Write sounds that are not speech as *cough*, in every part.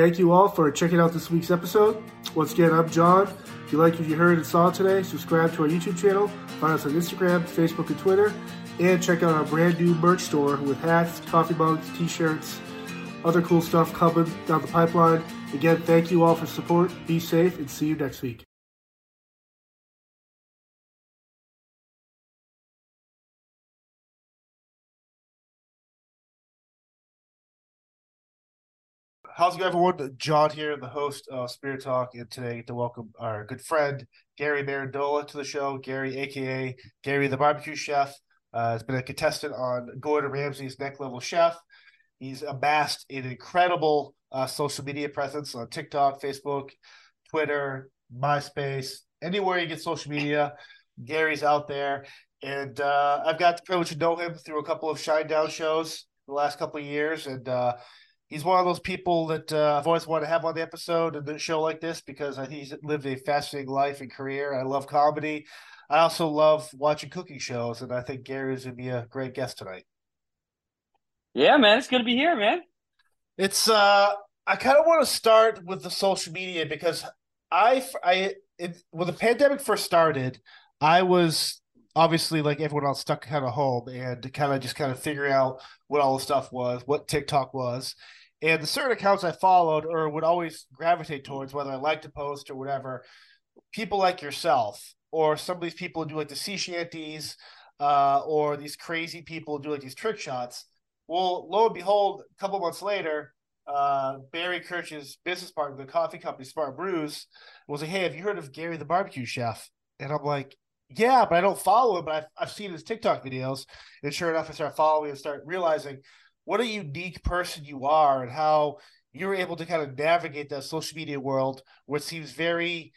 Thank you all for checking out this week's episode. Once again, I'm John. If you liked what you heard and saw today, subscribe to our YouTube channel, find us on Instagram, Facebook, and Twitter, and check out our brand new merch store with hats, coffee mugs, t shirts, other cool stuff coming down the pipeline. Again, thank you all for support. Be safe and see you next week. How's it going, everyone? John here, the host of Spear Talk, and today I get to welcome our good friend Gary Marandola to the show. Gary, aka Gary the Barbecue Chef, uh, has been a contestant on Gordon Ramsay's Next Level Chef. He's amassed an incredible uh, social media presence on TikTok, Facebook, Twitter, MySpace, anywhere you get social media. Gary's out there, and uh, I've got the privilege to know him through a couple of Shinedown shows the last couple of years, and uh, he's one of those people that uh, I've always wanted to have on the episode and the show like this because I think he's lived a fascinating life and career. I love comedy. I also love watching cooking shows, and I think Gary's gonna be a great guest tonight. Yeah, man, it's good to be here, man. It's uh, I kind of want to start with the social media because I, I, it, when the pandemic first started, I was obviously like everyone else stuck kind of home and kind of just kind of figuring out what all the stuff was, what TikTok was, and the certain accounts I followed or would always gravitate towards, whether I liked to post or whatever, people like yourself or some of these people who do like the sea shanties, uh, or these crazy people who do like these trick shots. Well, lo and behold, a couple months later, uh, Barry Kerch's business partner, the coffee company Smart Brews, was like, "Hey, have you heard of Gary the Barbecue Chef?" And I'm like, "Yeah, but I don't follow him, but I've, I've seen his TikTok videos." And sure enough, I start following and start realizing what a unique person you are and how you're able to kind of navigate that social media world it seems very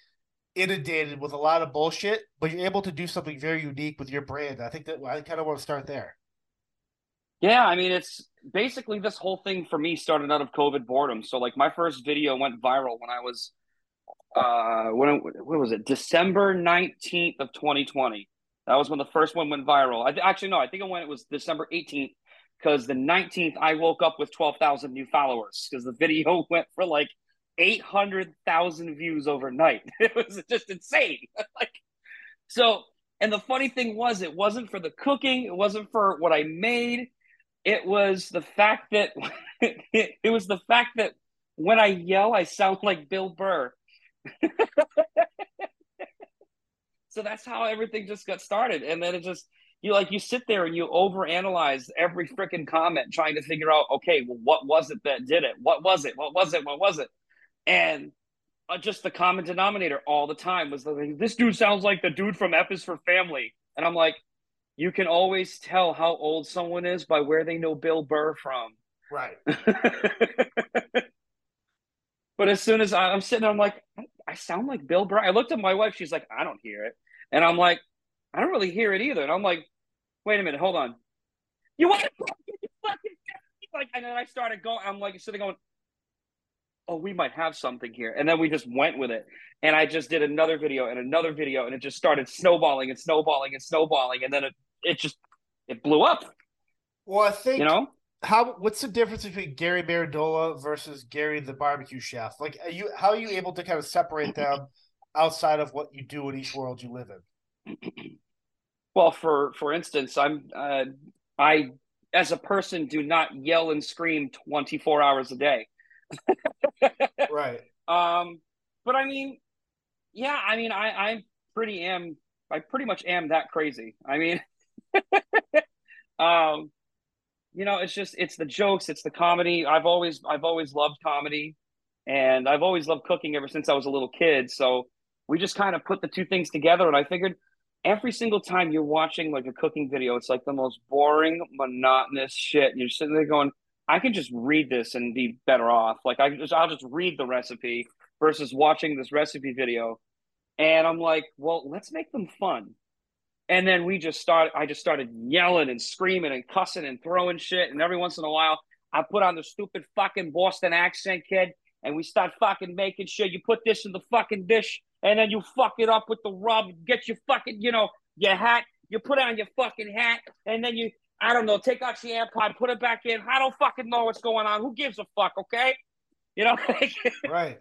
inundated with a lot of bullshit, but you're able to do something very unique with your brand. I think that I kind of want to start there. Yeah, I mean, it's basically this whole thing for me started out of COVID boredom. So, like, my first video went viral when I was, uh, when it, what was it, December nineteenth of twenty twenty. That was when the first one went viral. I actually no, I think it went it was December eighteenth because the nineteenth I woke up with twelve thousand new followers because the video *laughs* went for like 800,000 views overnight. *laughs* It was just insane. *laughs* like, so, and the funny thing was, it wasn't for the cooking, it wasn't for what I made. It was the fact that it was the fact that when I yell, I sound like Bill Burr. so that's how everything just got started. And then it just, you like, you sit there and you overanalyze every freaking comment trying to figure out, okay, well, what was it that did it? What was it? What was it? What was it? And uh, just the common denominator all the time was like, this dude sounds like the dude from F is for Family. And I'm like, you can always tell how old someone is by where they know Bill Burr from. Right. *laughs* but as soon as I, I'm sitting there, I'm like, I sound like Bill Burr. I looked at my wife. She's like, I don't hear it. And I'm like, I don't really hear it either. And I'm like, wait a minute, hold on. You want to *laughs* fucking *laughs* like, and then I started going. I'm like sitting going, oh, we might have something here. And then we just went with it. And I just did another video and another video, and it just started snowballing and snowballing and snowballing. And then it, it just it blew up. Well, I think you know how what's the difference between Gary Marandola versus Gary the barbecue chef? Like are you how are you able to kind of separate them outside of what you do in each world you live in? *clears throat* Well, for for instance, I'm uh, I as a person do not yell and scream 24 hours a day. *laughs* right. Um, but I mean, yeah, I mean, I I pretty am I pretty much am that crazy. I mean, *laughs* um, you know, it's just it's the jokes, it's the comedy. I've always I've always loved comedy, and I've always loved cooking ever since I was a little kid. So we just kind of put the two things together, and I figured every single time you're watching like a cooking video, it's like the most boring, monotonous shit. And you're sitting there going, I can just read this and be better off. Like I just I'll just read the recipe versus watching this recipe video. And I'm like, well, let's make them fun. And then we just started I just started yelling and screaming and cussing and throwing shit. And every once in a while I put on the stupid fucking Boston accent kid and we start fucking making sure you put this in the fucking dish and then you fuck it up with the rub, get your fucking, you know, your hat, you put on your fucking hat, and then you I don't know. Take out your AirPod, put it back in. I don't fucking know what's going on. Who gives a fuck? Okay. *laughs* You know, right.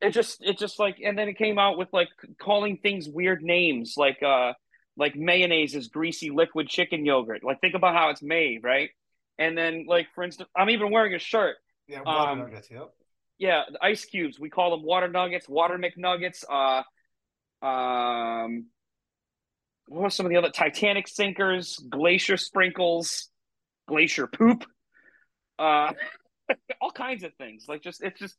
It just it just like and then it came out with like calling things weird names like uh like mayonnaise is greasy liquid chicken yogurt. Like think about how it's made, right? And then like for instance, I'm even wearing a shirt. Yeah, um, nuggets. Yep. Yeah, the ice cubes. We call them water nuggets, water McNuggets. Uh, um, what are some of the other Titanic sinkers, glacier sprinkles, glacier poop, uh, *laughs* all kinds of things. Like just it's just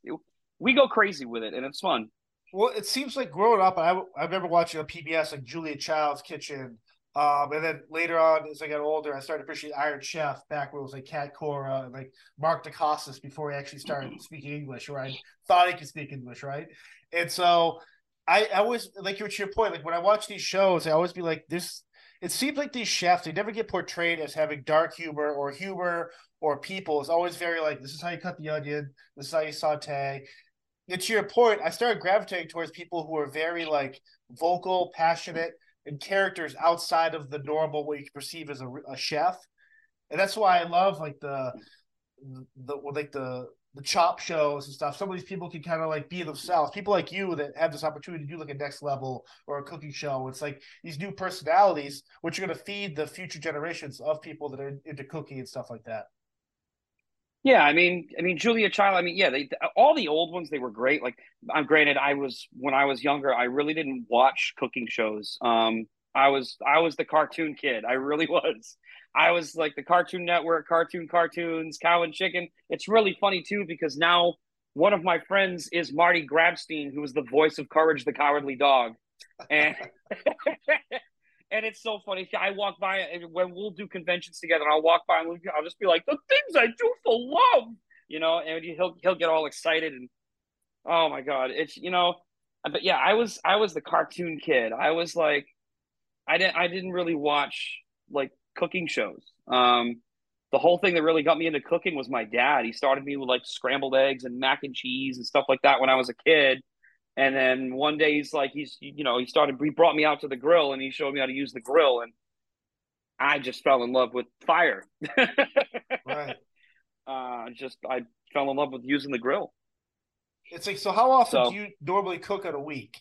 we go crazy with it, and it's fun. Well, it seems like growing up, I I remember watching on PBS like Julia Child's Kitchen, um, and then later on as I got older, I started to appreciate Iron Chef back when it was like Cat Cora and like Mark Dacascos before he actually started speaking English, or I thought he could speak English, right? And so I, I always like your, to your point, like when I watch these shows, I always be like, this it seems like these chefs, they never get portrayed as having dark humor or humor or people. It's always very like, this is how you cut the onion, this is how you saute. And to your point, I started gravitating towards people who are very like vocal, passionate, and characters outside of the normal what you perceive as a, a chef. And that's why I love like the the like the the chop shows and stuff, some of these people can kind of like be themselves. People like you that have this opportunity to do like a next level or a cooking show. It's like these new personalities, which are going to feed the future generations of people that are into cooking and stuff like that. Yeah, I mean, I mean, Julia Child. I mean, yeah, they all the old ones they were great. Like, I'm granted, I was when I was younger, I really didn't watch cooking shows. Um, I was I was the cartoon kid. I really *laughs* was. I was like the Cartoon Network, cartoon cartoons, cow and chicken. It's really funny too because now one of my friends is Marty Grabstein, who is the voice of Courage the Cowardly Dog, and *laughs* *laughs* and it's so funny. I walk by when we'll do conventions together. I'll walk by and I'll just be like, "The things I do for love," you know, and he'll he'll get all excited and oh my god, it's you know, but yeah, I was I was the cartoon kid. I was like, I didn't I didn't really watch like cooking shows. Um, the whole thing that really got me into cooking was my dad. He started me with like scrambled eggs and mac and cheese and stuff like that when I was a kid. And then one day he's like, he's, you know, he started, he brought me out to the grill and he showed me how to use the grill. And I just fell in love with fire. *laughs* right. Uh, just, I fell in love with using the grill. It's like, so how often so, do you normally cook at a week?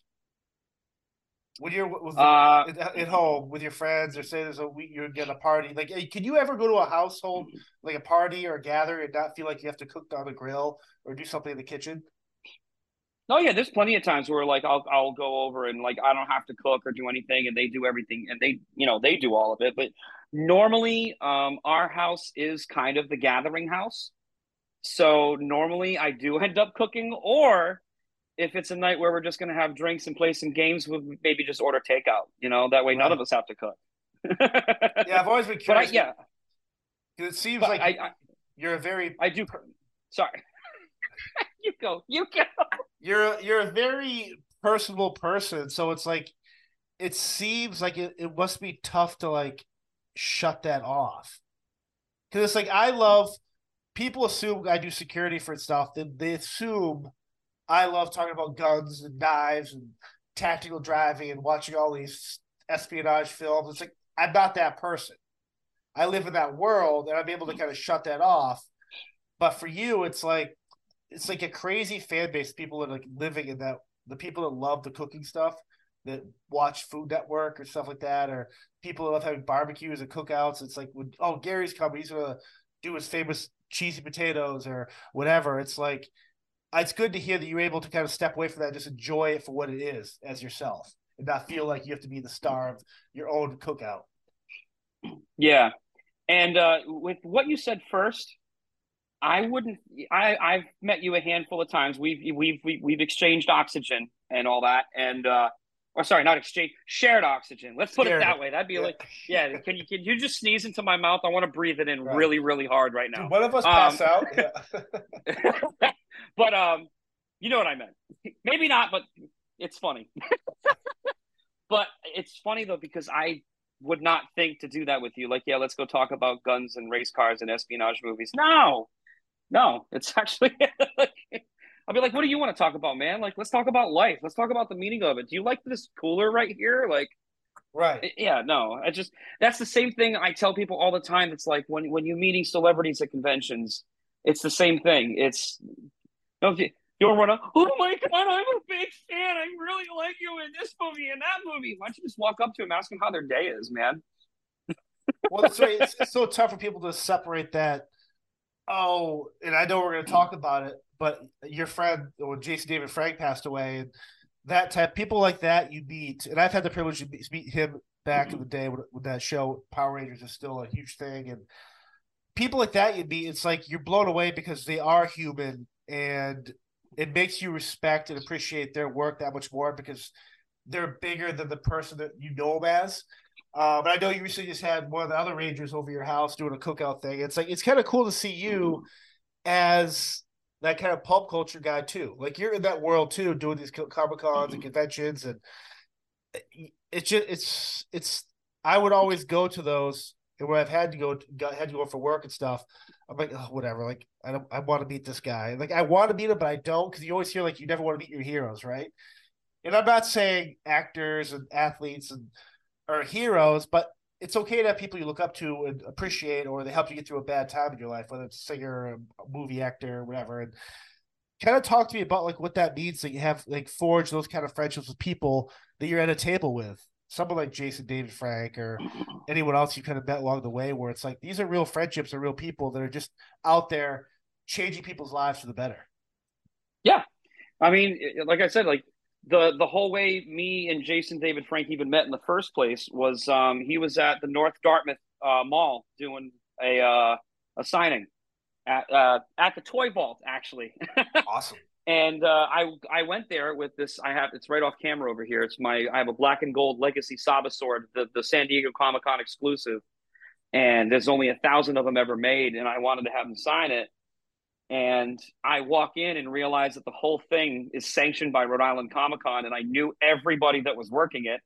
when you're with, uh, at, home with your friends, or say there's a week you're getting a party, like, can you ever go to a household like a party or a gather and not feel like you have to cook on the grill or do something in the kitchen? Oh yeah, there's plenty of times where like I'll I'll go over and like I don't have to cook or do anything, and they do everything, and they you know they do all of it. But normally, um, our house is kind of the gathering house, so normally I do *laughs* end up cooking, or if it's a night where we're just going to have drinks and play some games, we'll maybe just order takeout. You know, that way right. none of us have to cook. *laughs* yeah, I've always been curious. I, yeah, it seems but like I, I, you're a very. I do. Sorry. *laughs* you go. You go. You're you're a very personable person, so it's like it seems like it, it must be tough to like shut that off because it's like I love people assume I do security for stuff. Then they assume I love talking about guns and knives and tactical driving and watching all these espionage films. It's like I'm not that person. I live in that world and I'm able to mm. kind of shut that off. But for you, it's like it's like a crazy fan base. People that are like living in that the people that love the cooking stuff that watch Food Network or stuff like that, or people that love having barbecues and cookouts. It's like when oh Gary's coming, he's gonna do his famous cheesy potatoes or whatever. It's like it's good to hear that you're able to kind of step away from that, and just enjoy it for what it is as yourself, and not feel like you have to be the star of your own cookout. Yeah, and uh, with what you said first, I wouldn't. I I've met you a handful of times. We've we've we've exchanged oxygen and all that, and uh, or sorry, not exchange, shared oxygen. Let's put shared. it that way. That'd be yeah. like, yeah. Can you can you just sneeze into my mouth? I want to breathe it in right. really really hard right now. Dude, one of us um, pass out. Yeah. *laughs* *laughs* but um, you know what I meant. Maybe not, but it's funny. *laughs* but it's funny though because I would not think to do that with you. Like, yeah, let's go talk about guns and race cars and espionage movies. No, no, it's *laughs* actually. I'll be like, what do you want to talk about, man? Like, let's talk about life. Let's talk about the meaning of it. Do you like this cooler right here? Like, right? Eh, yeah, no. I just that's the same thing I tell people all the time. It's like when when you're meeting celebrities at conventions, it's the same thing. It's You'll run up, oh my God, I'm a big fan. I really like you in this movie and that movie. Why don't you just walk up to them, ask them how their day is, man? well, it's, it's, it's so tough for people to separate that. Oh, and I know we're going to talk about it, but your friend, when Jason David Frank passed away, and that type, people like that you meet, and I've had the privilege to meet him back in the day when, when that show Power Rangers is still a huge thing, and people like that you'd be. It's like you're blown away because they are human, and it makes you respect and appreciate their work that much more because they're bigger than the person that you know them as. Uh, but I know you recently just had one of the other Rangers over your house doing a cookout thing. It's like it's kind of cool to see you mm-hmm. as that kind of pulp culture guy too. Like you're in that world too, doing these comic cons and mm-hmm. conventions, and eh, it's just it's it's. I would always go to those, and when I've had to go, got, had to go for work and stuff. I'm like, oh, whatever. Like I don't, I want to meet this guy. Like I want to meet him, but I don't because you always hear like you never want to meet your heroes, right? And I'm not saying actors and athletes and are heroes, but it's okay to have people you look up to and appreciate, or they help you get through a bad time in your life, whether it's a singer, a movie actor, or whatever. And kind of talk to me about like what that means that you have like forge those kind of friendships with people that you're at a table with. Someone like Jason David Frank or anyone else you kind of met along the way, where it's like these are real friendships and real people that are just out there changing people's lives for the better. Yeah, I mean, like I said, like the the whole way me and Jason David Frank even met in the first place was um, he was at the North Dartmouth uh, Mall doing a uh, a signing at uh, at the Toy Vault actually. *laughs* awesome. And uh, I I went there with this. I have it's right off camera over here. It's my I have a black and gold Legacy Saba sword, the the San Diego Comic Con exclusive, and there's only a thousand of them ever made. And I wanted to have him sign it and I walk in and realize that the whole thing is sanctioned by Rhode Island Comic Con, and I knew everybody that was working it.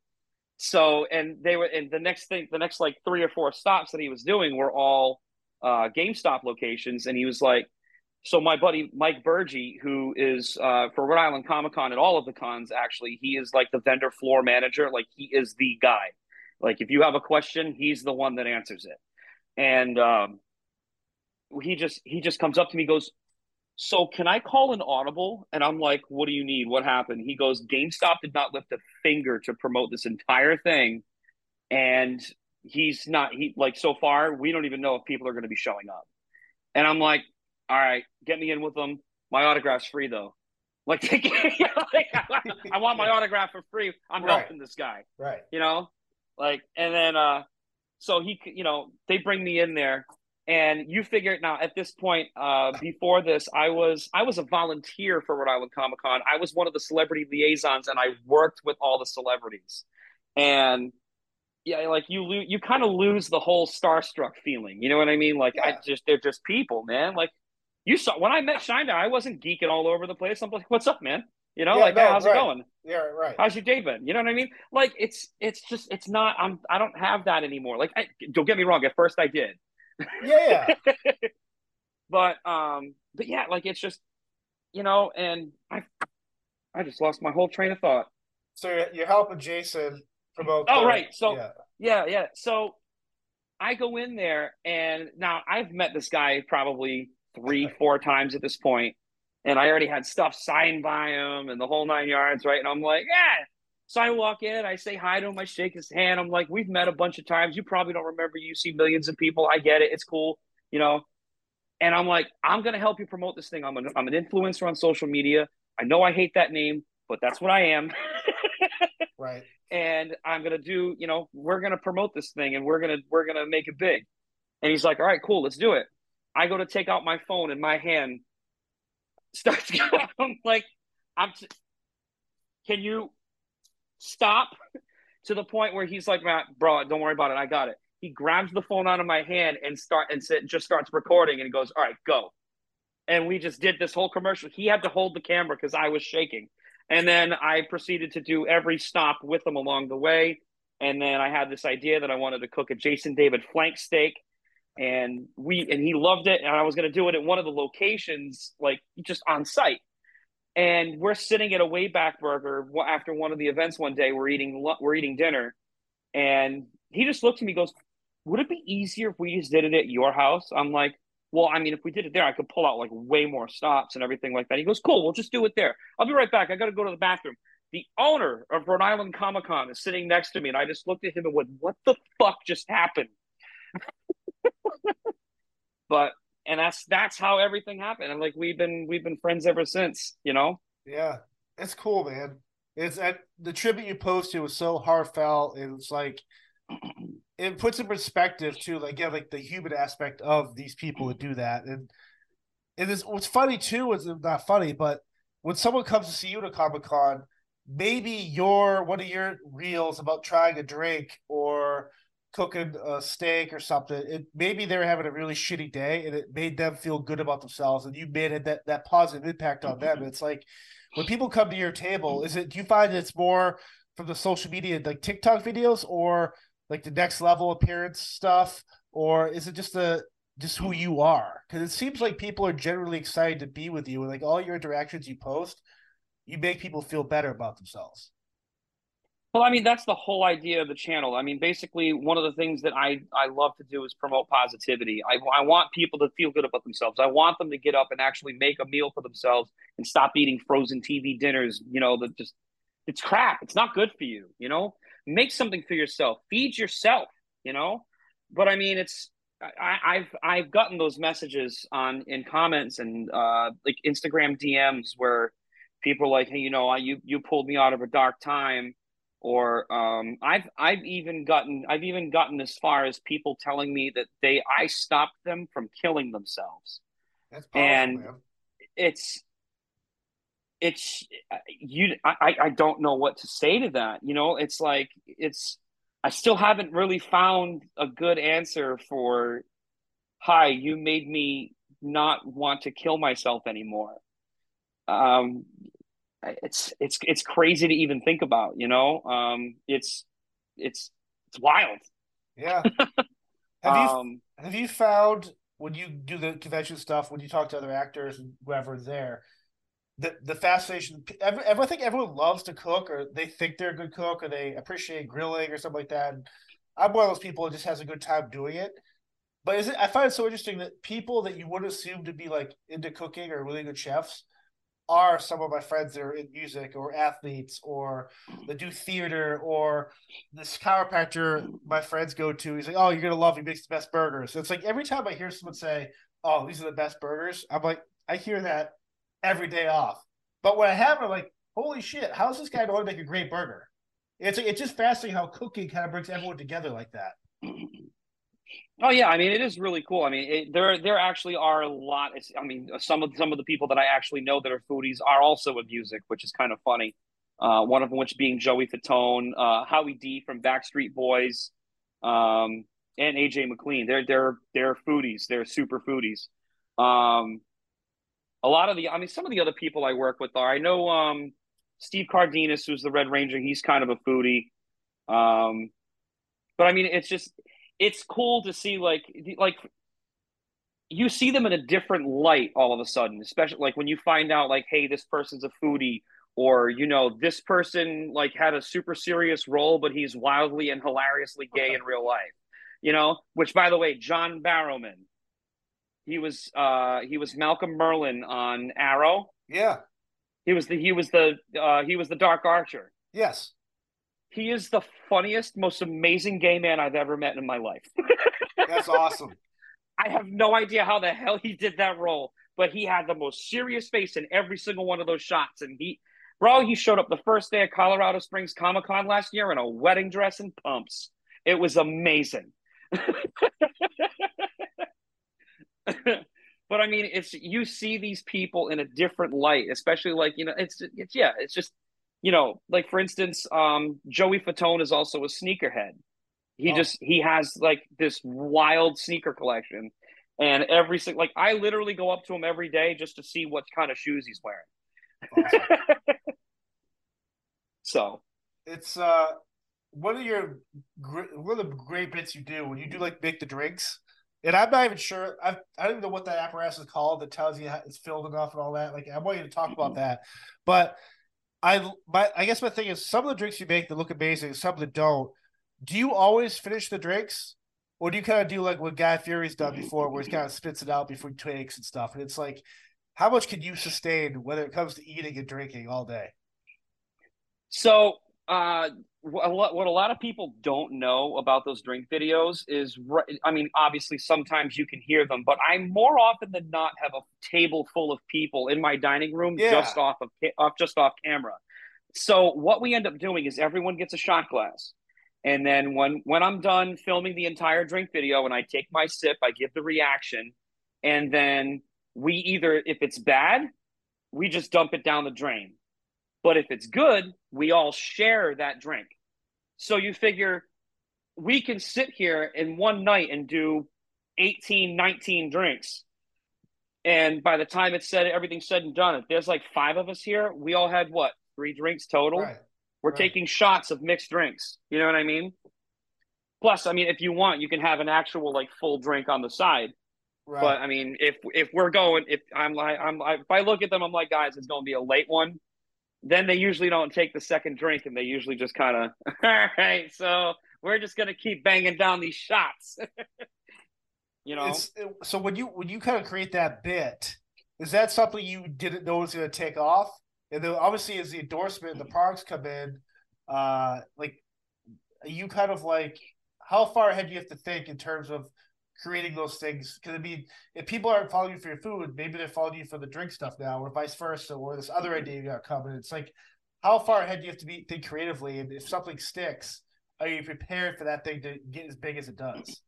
So, and they were, and the next thing, the next like three or four stops that he was doing were all uh, GameStop locations, and he was like, so my buddy Mike Burgee, who is uh, for Rhode Island Comic Con and all of the cons, actually, he is like the vendor floor manager. Like he is the guy. Like if you have a question, he's the one that answers it. And um, he just he just comes up to me goes so can i call an audible? And i'm like what do you need? What happened? He goes gamestop did not lift a finger to promote this entire thing and he's not he like so far we don't even know if people are going to be showing up. And i'm like all right get me in with them. My autograph's free though. Like, *laughs* like I want my autograph for free. I'm right. helping this guy right. you know? Like and then uh so he you know they bring me in there and you figure it now at this point uh, before this i was i was a volunteer for rhode island comic con i was one of the celebrity liaisons and i worked with all the celebrities and yeah like you lo- you kind of lose the whole starstruck feeling you know what i mean like yeah. i just they're just people man like you saw when i met Shine i wasn't geeking all over the place i'm like what's up man you know, yeah, like, no, hey, how's right. it going? Yeah, right. How's your day been? You know what I mean? Like, it's it's just it's not. I'm I don't have that anymore. Like, I, don't get me wrong. At first, I did, yeah. *laughs* but um, but yeah, like it's just you know, and I I just lost my whole train of thought. So you're helping Jason promote. Oh, the, right. So yeah. yeah, yeah. So I go in there, and now I've met this guy probably three, four times at this point, and I already had stuff signed by him and the whole nine yards, right? And I'm like, yeah, so I walk in, I say hi to him, I shake his hand. I'm like, we've met a bunch of times. You probably don't remember. You see millions of people. I get it. It's cool, you know. And I'm like, I'm gonna help you promote this thing. I'm an I'm an influencer on social media. I know I hate that name, but that's what I am. *laughs* right. And I'm gonna do, you know, we're gonna promote this thing and we're gonna we're gonna make it big. And he's like, all right, cool, let's do it. I go to take out my phone and my hand starts *laughs* going. I'm like, I'm. T- can you stop to the point where he's like, Matt, bro, don't worry about it. I got it. He grabs the phone out of my hand and start and sit, just starts recording and he goes, All right, go. And we just did this whole commercial. He had to hold the camera because I was shaking. And then I proceeded to do every stop with him along the way. And then I had this idea that I wanted to cook a Jason David flank steak. And we and he loved it. And I was gonna do it at one of the locations, like just on site and we're sitting at a Wayback Burger after one of the events one day. We're eating we're eating dinner, and he just looks at me, goes, "Would it be easier if we just did it at your house?" I'm like, well, I mean, if we did it there, I could pull out like way more stops and everything like that. He goes, cool, we'll just do it there. I'll be right back. I got to go to the bathroom. The owner of Rhode Island Comic Con is sitting next to me, and I just looked at him and went, what the fuck just happened? *laughs* but and that's that's how everything happened. And like we've been we've been friends ever since you know? Yeah. It's cool man. It's at the tribute you posted was so heartfelt. And it's like *clears throat* it puts in perspective too like yeah like the human aspect of these people that do that. And it is what's funny too is uh, not funny but when someone comes to see you at a comic-con maybe your one of your reels about trying a drink or cooking a steak or something, it maybe they were having a really shitty day and it made them feel good about themselves and you made that that positive impact on them. It's like when people come to your table, is it do you find it's more from the social media like TikTok videos or like the next level appearance stuff? Or is it just the just who you are? Because it seems like people are generally excited to be with you and like all your interactions you post, you make people feel better about themselves. Well, I mean, that's the whole idea of the channel. I mean, basically, one of the things that I, I love to do is promote positivity. I, I want people to feel good about themselves. I want them to get up and actually make a meal for themselves and stop eating frozen TV dinners, you know, that just, it's crap. It's not good for you, you know? Make something for yourself, feed yourself, you know? But I mean, it's, I, have I've gotten those messages on in comments and uh, like Instagram DMs where people are like, hey, you know, you you pulled me out of a dark time or um, I've I've even gotten I've even gotten as far as people telling me that they I stopped them from killing themselves. That's powerful, and man. it's it's you I, I don't know what to say to that you know it's like it's i still haven't really found a good answer for hi you made me not want to kill myself anymore um it's it's it's crazy to even think about. You know, um, it's it's it's wild. Yeah. *laughs* have um, you have you found when you do the convention stuff when you talk to other actors and whoever there? The, the fascination every, I think everyone loves to cook or they think they're a good cook or they appreciate grilling or something like that. And I'm one of those people who just has a good time doing it. But is it I find it so interesting that people that you would assume to be like into cooking or really good chefs are some of my friends that are in music or athletes or that do theater or this chiropractor my friends go to. He's like, Oh, you're gonna love he makes the best burgers. So it's like every time I hear someone say, Oh, these are the best burgers, I'm like, I hear that every day off. But when I have it, I'm like, holy shit, how's this guy how to make a great burger? It's it's just fascinating how cooking kind of brings everyone together like that. Oh yeah, I mean it is really cool. I mean it, there there actually are a lot. I mean some of some of the people that I actually know that are foodies are also in music, which is kind of funny. Uh, one of them which being Joey Fatone, uh, Howie D from Backstreet Boys, um, and AJ McLean. They're they're they're foodies. They're super foodies. Um, a lot of the I mean some of the other people I work with are I know um, Steve Cardenas, who's the Red Ranger. He's kind of a foodie. Um, but I mean it's just it's cool to see like like you see them in a different light all of a sudden, especially like when you find out like, hey, this person's a foodie, or you know, this person like had a super serious role, but he's wildly and hilariously gay in real life. You know, which by the way, John Barrowman, he was uh he was Malcolm Merlyn on Arrow. Yeah. He was the he was the uh he was the Dark Archer. Yes. He is the funniest, most amazing gay man I've ever met in my life. *laughs* That's awesome. I have no idea how the hell he did that role, but he had the most serious face in every single one of those shots. And he, bro, he showed up the first day at Colorado Springs Comic Con last year in a wedding dress and pumps. It was amazing. *laughs* but I mean, it's you see these people in a different light, especially like you know, it's it's yeah, it's just you know, like for instance, um, Joey Fatone is also a sneakerhead. He oh. just he has like this wild sneaker collection, and every single like I literally go up to him every day just to see what kind of shoes he's wearing. Awesome. *laughs* so it's uh one of your one of the great bits you do when you do like make the drinks. And I'm not even sure. I I don't even know what that apparatus is called that tells you it's filled enough and all that. Like I want you to talk about mm-hmm. that, but I my I guess my thing is some of the drinks you make that look amazing, some that don't. Do you always finish the drinks? Or do you kind of do like what Guy Fieri's done before, where he kind of spits it out before he takes and stuff? And it's like, how much can you sustain when it comes to eating and drinking all day? So, uh, what, what a lot of people don't know about those drink videos is, I mean, obviously sometimes you can hear them, but I more often than not have a table full of people in my dining room yeah. just off of off just off camera. So what we end up doing is everyone gets a shot glass. And then when when I'm done filming the entire drink video and I take my sip, I give the reaction, and then we either if it's bad, we just dump it down the drain. But if it's good, we all share that drink. So you figure we can sit here in one night and do 18, 19 drinks. And by the time it's said everything's said and done, if there's like five of us here. We all had what, three drinks total? Right. We're right. taking shots of mixed drinks. You know what I mean? Plus, I mean, if you want, you can have an actual like full drink on the side. Right. But I mean, if if we're going, if I'm like, I'm if I look at them, I'm like, guys, it's going to be a late one. Then they usually don't take the second drink, and they usually just kind of, *laughs* all right, so we're just going to keep banging down these shots. *laughs* you know. It's, so when you when you kind of create that bit, is that something you didn't know was going to take off? And then obviously, as the endorsement, the products come in, uh, like you kind of like how far ahead do you have to think in terms of creating those things? Because I mean, if people aren't following you for your food, maybe they're following you for the drink stuff now, or vice versa, or this other idea you got coming. It's like how far ahead do you have to be think creatively, and if something sticks, are you prepared for that thing to get as big as it does?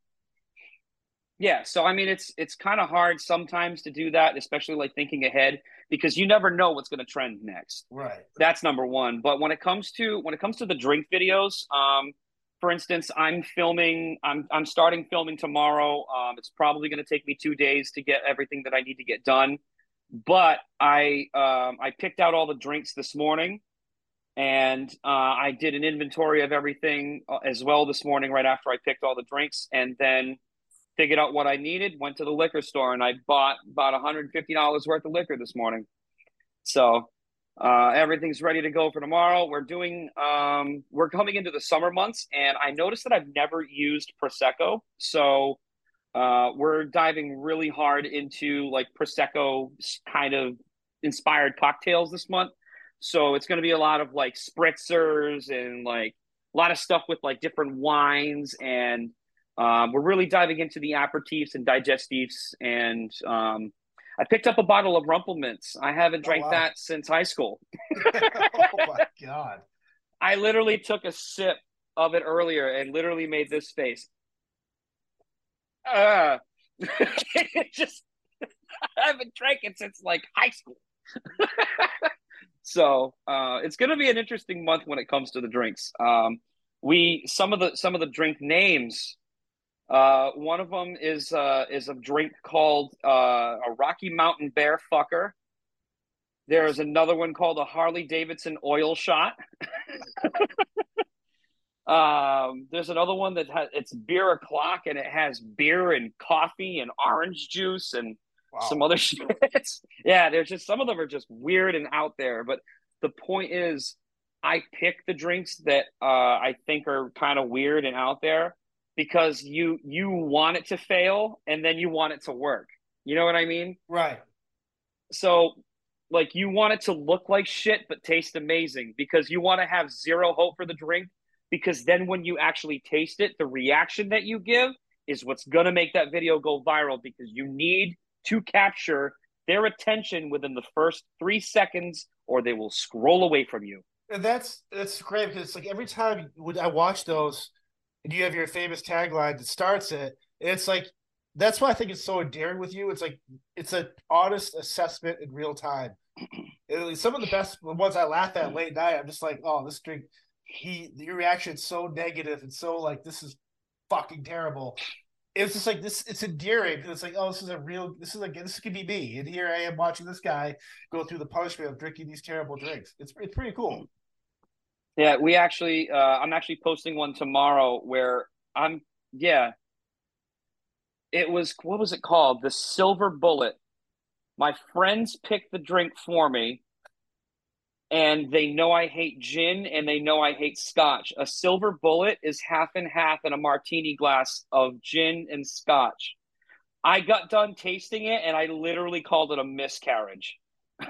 Yeah, so I mean, it's it's kind of hard sometimes to do that, especially like thinking ahead because you never know what's going to trend next. Right. That's number one. But when it comes to when it comes to the drink videos, um, for instance, I'm filming. I'm I'm starting filming tomorrow. Um, it's probably going to take me two days to get everything that I need to get done. But I um, I picked out all the drinks this morning, and uh, I did an inventory of everything uh, as well this morning. Right after I picked all the drinks, and then figured out what I needed, went to the liquor store, and I bought about $150 worth of liquor this morning. So uh, everything's ready to go for tomorrow. We're doing, um, we're coming into the summer months, and I noticed that I've never used Prosecco. So uh, we're diving really hard into like Prosecco kind of inspired cocktails this month. So it's going to be a lot of like spritzers and like a lot of stuff with like different wines and um, we're really diving into the aperitifs and digestifs, and um, I picked up a bottle of Rumple Minze. I haven't drank oh, wow. that since high school. *laughs* *laughs* oh my god! I literally took a sip of it earlier and literally made this face. Uh, *laughs* just I haven't drank it since like high school. so uh, it's going to be an interesting month when it comes to the drinks. Um, we some of the some of the drink names uh, one of them is uh, is a drink called uh, a Rocky Mountain Bear Fucker. There is another one called a Harley Davidson Oil Shot. *laughs* um, there's another one that has it's beer o'clock and it has beer and coffee and orange juice and wow. some other *laughs* shit. yeah, there's just some of them are just weird and out there. But the point is, I pick the drinks that uh, I think are kind of weird and out there because you you want it to fail and then you want it to work. You know what I mean? Right. So like you want it to look like shit but taste amazing because you want to have zero hope for the drink because then when you actually taste it the reaction that you give is what's going to make that video go viral because you need to capture their attention within the first 3 seconds or they will scroll away from you. And that's that's great because it's like every time I watch those and you have your famous tagline that starts it. It's like that's why I think it's so endearing with you. It's like it's an honest assessment in real time. *clears throat* Some of the best ones I laugh at late night. I'm just like, oh, this drink. He, your reaction is so negative and so like this is fucking terrible. It's just like this. It's endearing because it's like, oh, this is a real. This is like this could be me, and here I am watching this guy go through the punishment of drinking these terrible drinks. It's it's pretty cool. Yeah, we actually, uh, I'm actually posting one tomorrow where I'm, yeah. It was, what was it called? The Silver Bullet. My friends picked the drink for me. and they know I hate gin and they know I hate scotch. A silver bullet is half and half in a martini glass of gin and scotch. I got done tasting it and I literally called it a miscarriage. *laughs*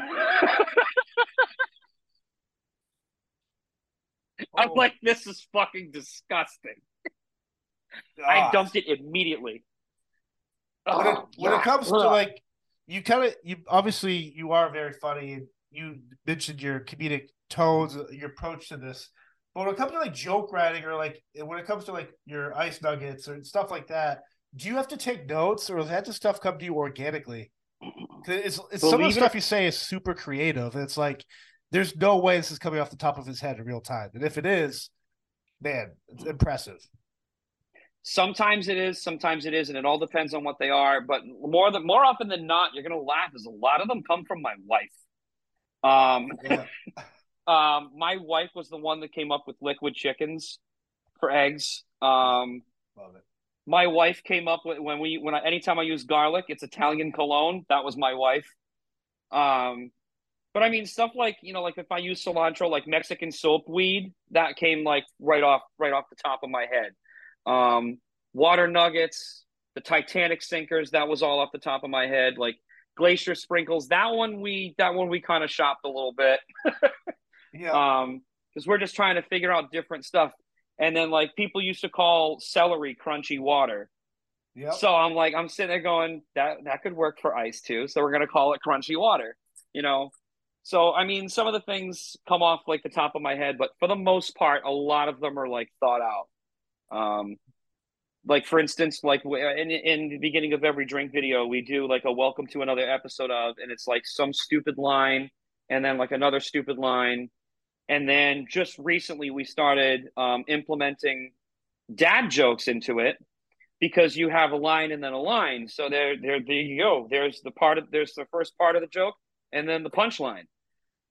I'm Oh. like, this is fucking disgusting. I dumped it immediately. when it, Oh, when it comes to like you kind of you obviously you are very funny and you mentioned your comedic tones uh, your approach to this but when it comes to like joke writing or like when it comes to like your ice nuggets or stuff like that do you have to take notes or does that just stuff come to you organically it's, it's some of the Believe it- stuff you say is super creative it's like there's no way this is coming off the top of his head in real time and if it is man it's impressive Sometimes it is, sometimes it isn't. It all depends on what they are. But more than more often than not, you're gonna laugh. Is a lot of them come from my wife. Um, yeah *laughs* um, my wife was the one that came up with liquid chickens for eggs. Um, love it my wife came up with when we when I, anytime I use garlic, it's Italian cologne. That was my wife. Um, but I mean stuff like you know, like if I use cilantro, like Mexican soap weed, that came like right off right off the top of my head. Um, water nuggets, the Titanic sinkers, that was all off the top of my head. Like glacier sprinkles, that one we that one we kind of shopped a little bit. *laughs* Yeah. Um because we're just trying to figure out different stuff. And then like people used to call celery crunchy water. Yeah so i'm like i'm sitting there going that that could work for ice too. So we're going to call it crunchy water you know so i mean some of the things come off like the top of my head but for the most part a lot of them are like thought out. Um like for instance like in, in the beginning of every drink video we do like a welcome to another episode of and it's like some stupid line and then like another stupid line. And then just recently we started um, implementing dad jokes into it because you have a line and then a line. So there there there you go. There's the part of there's the first part of the joke and then the punchline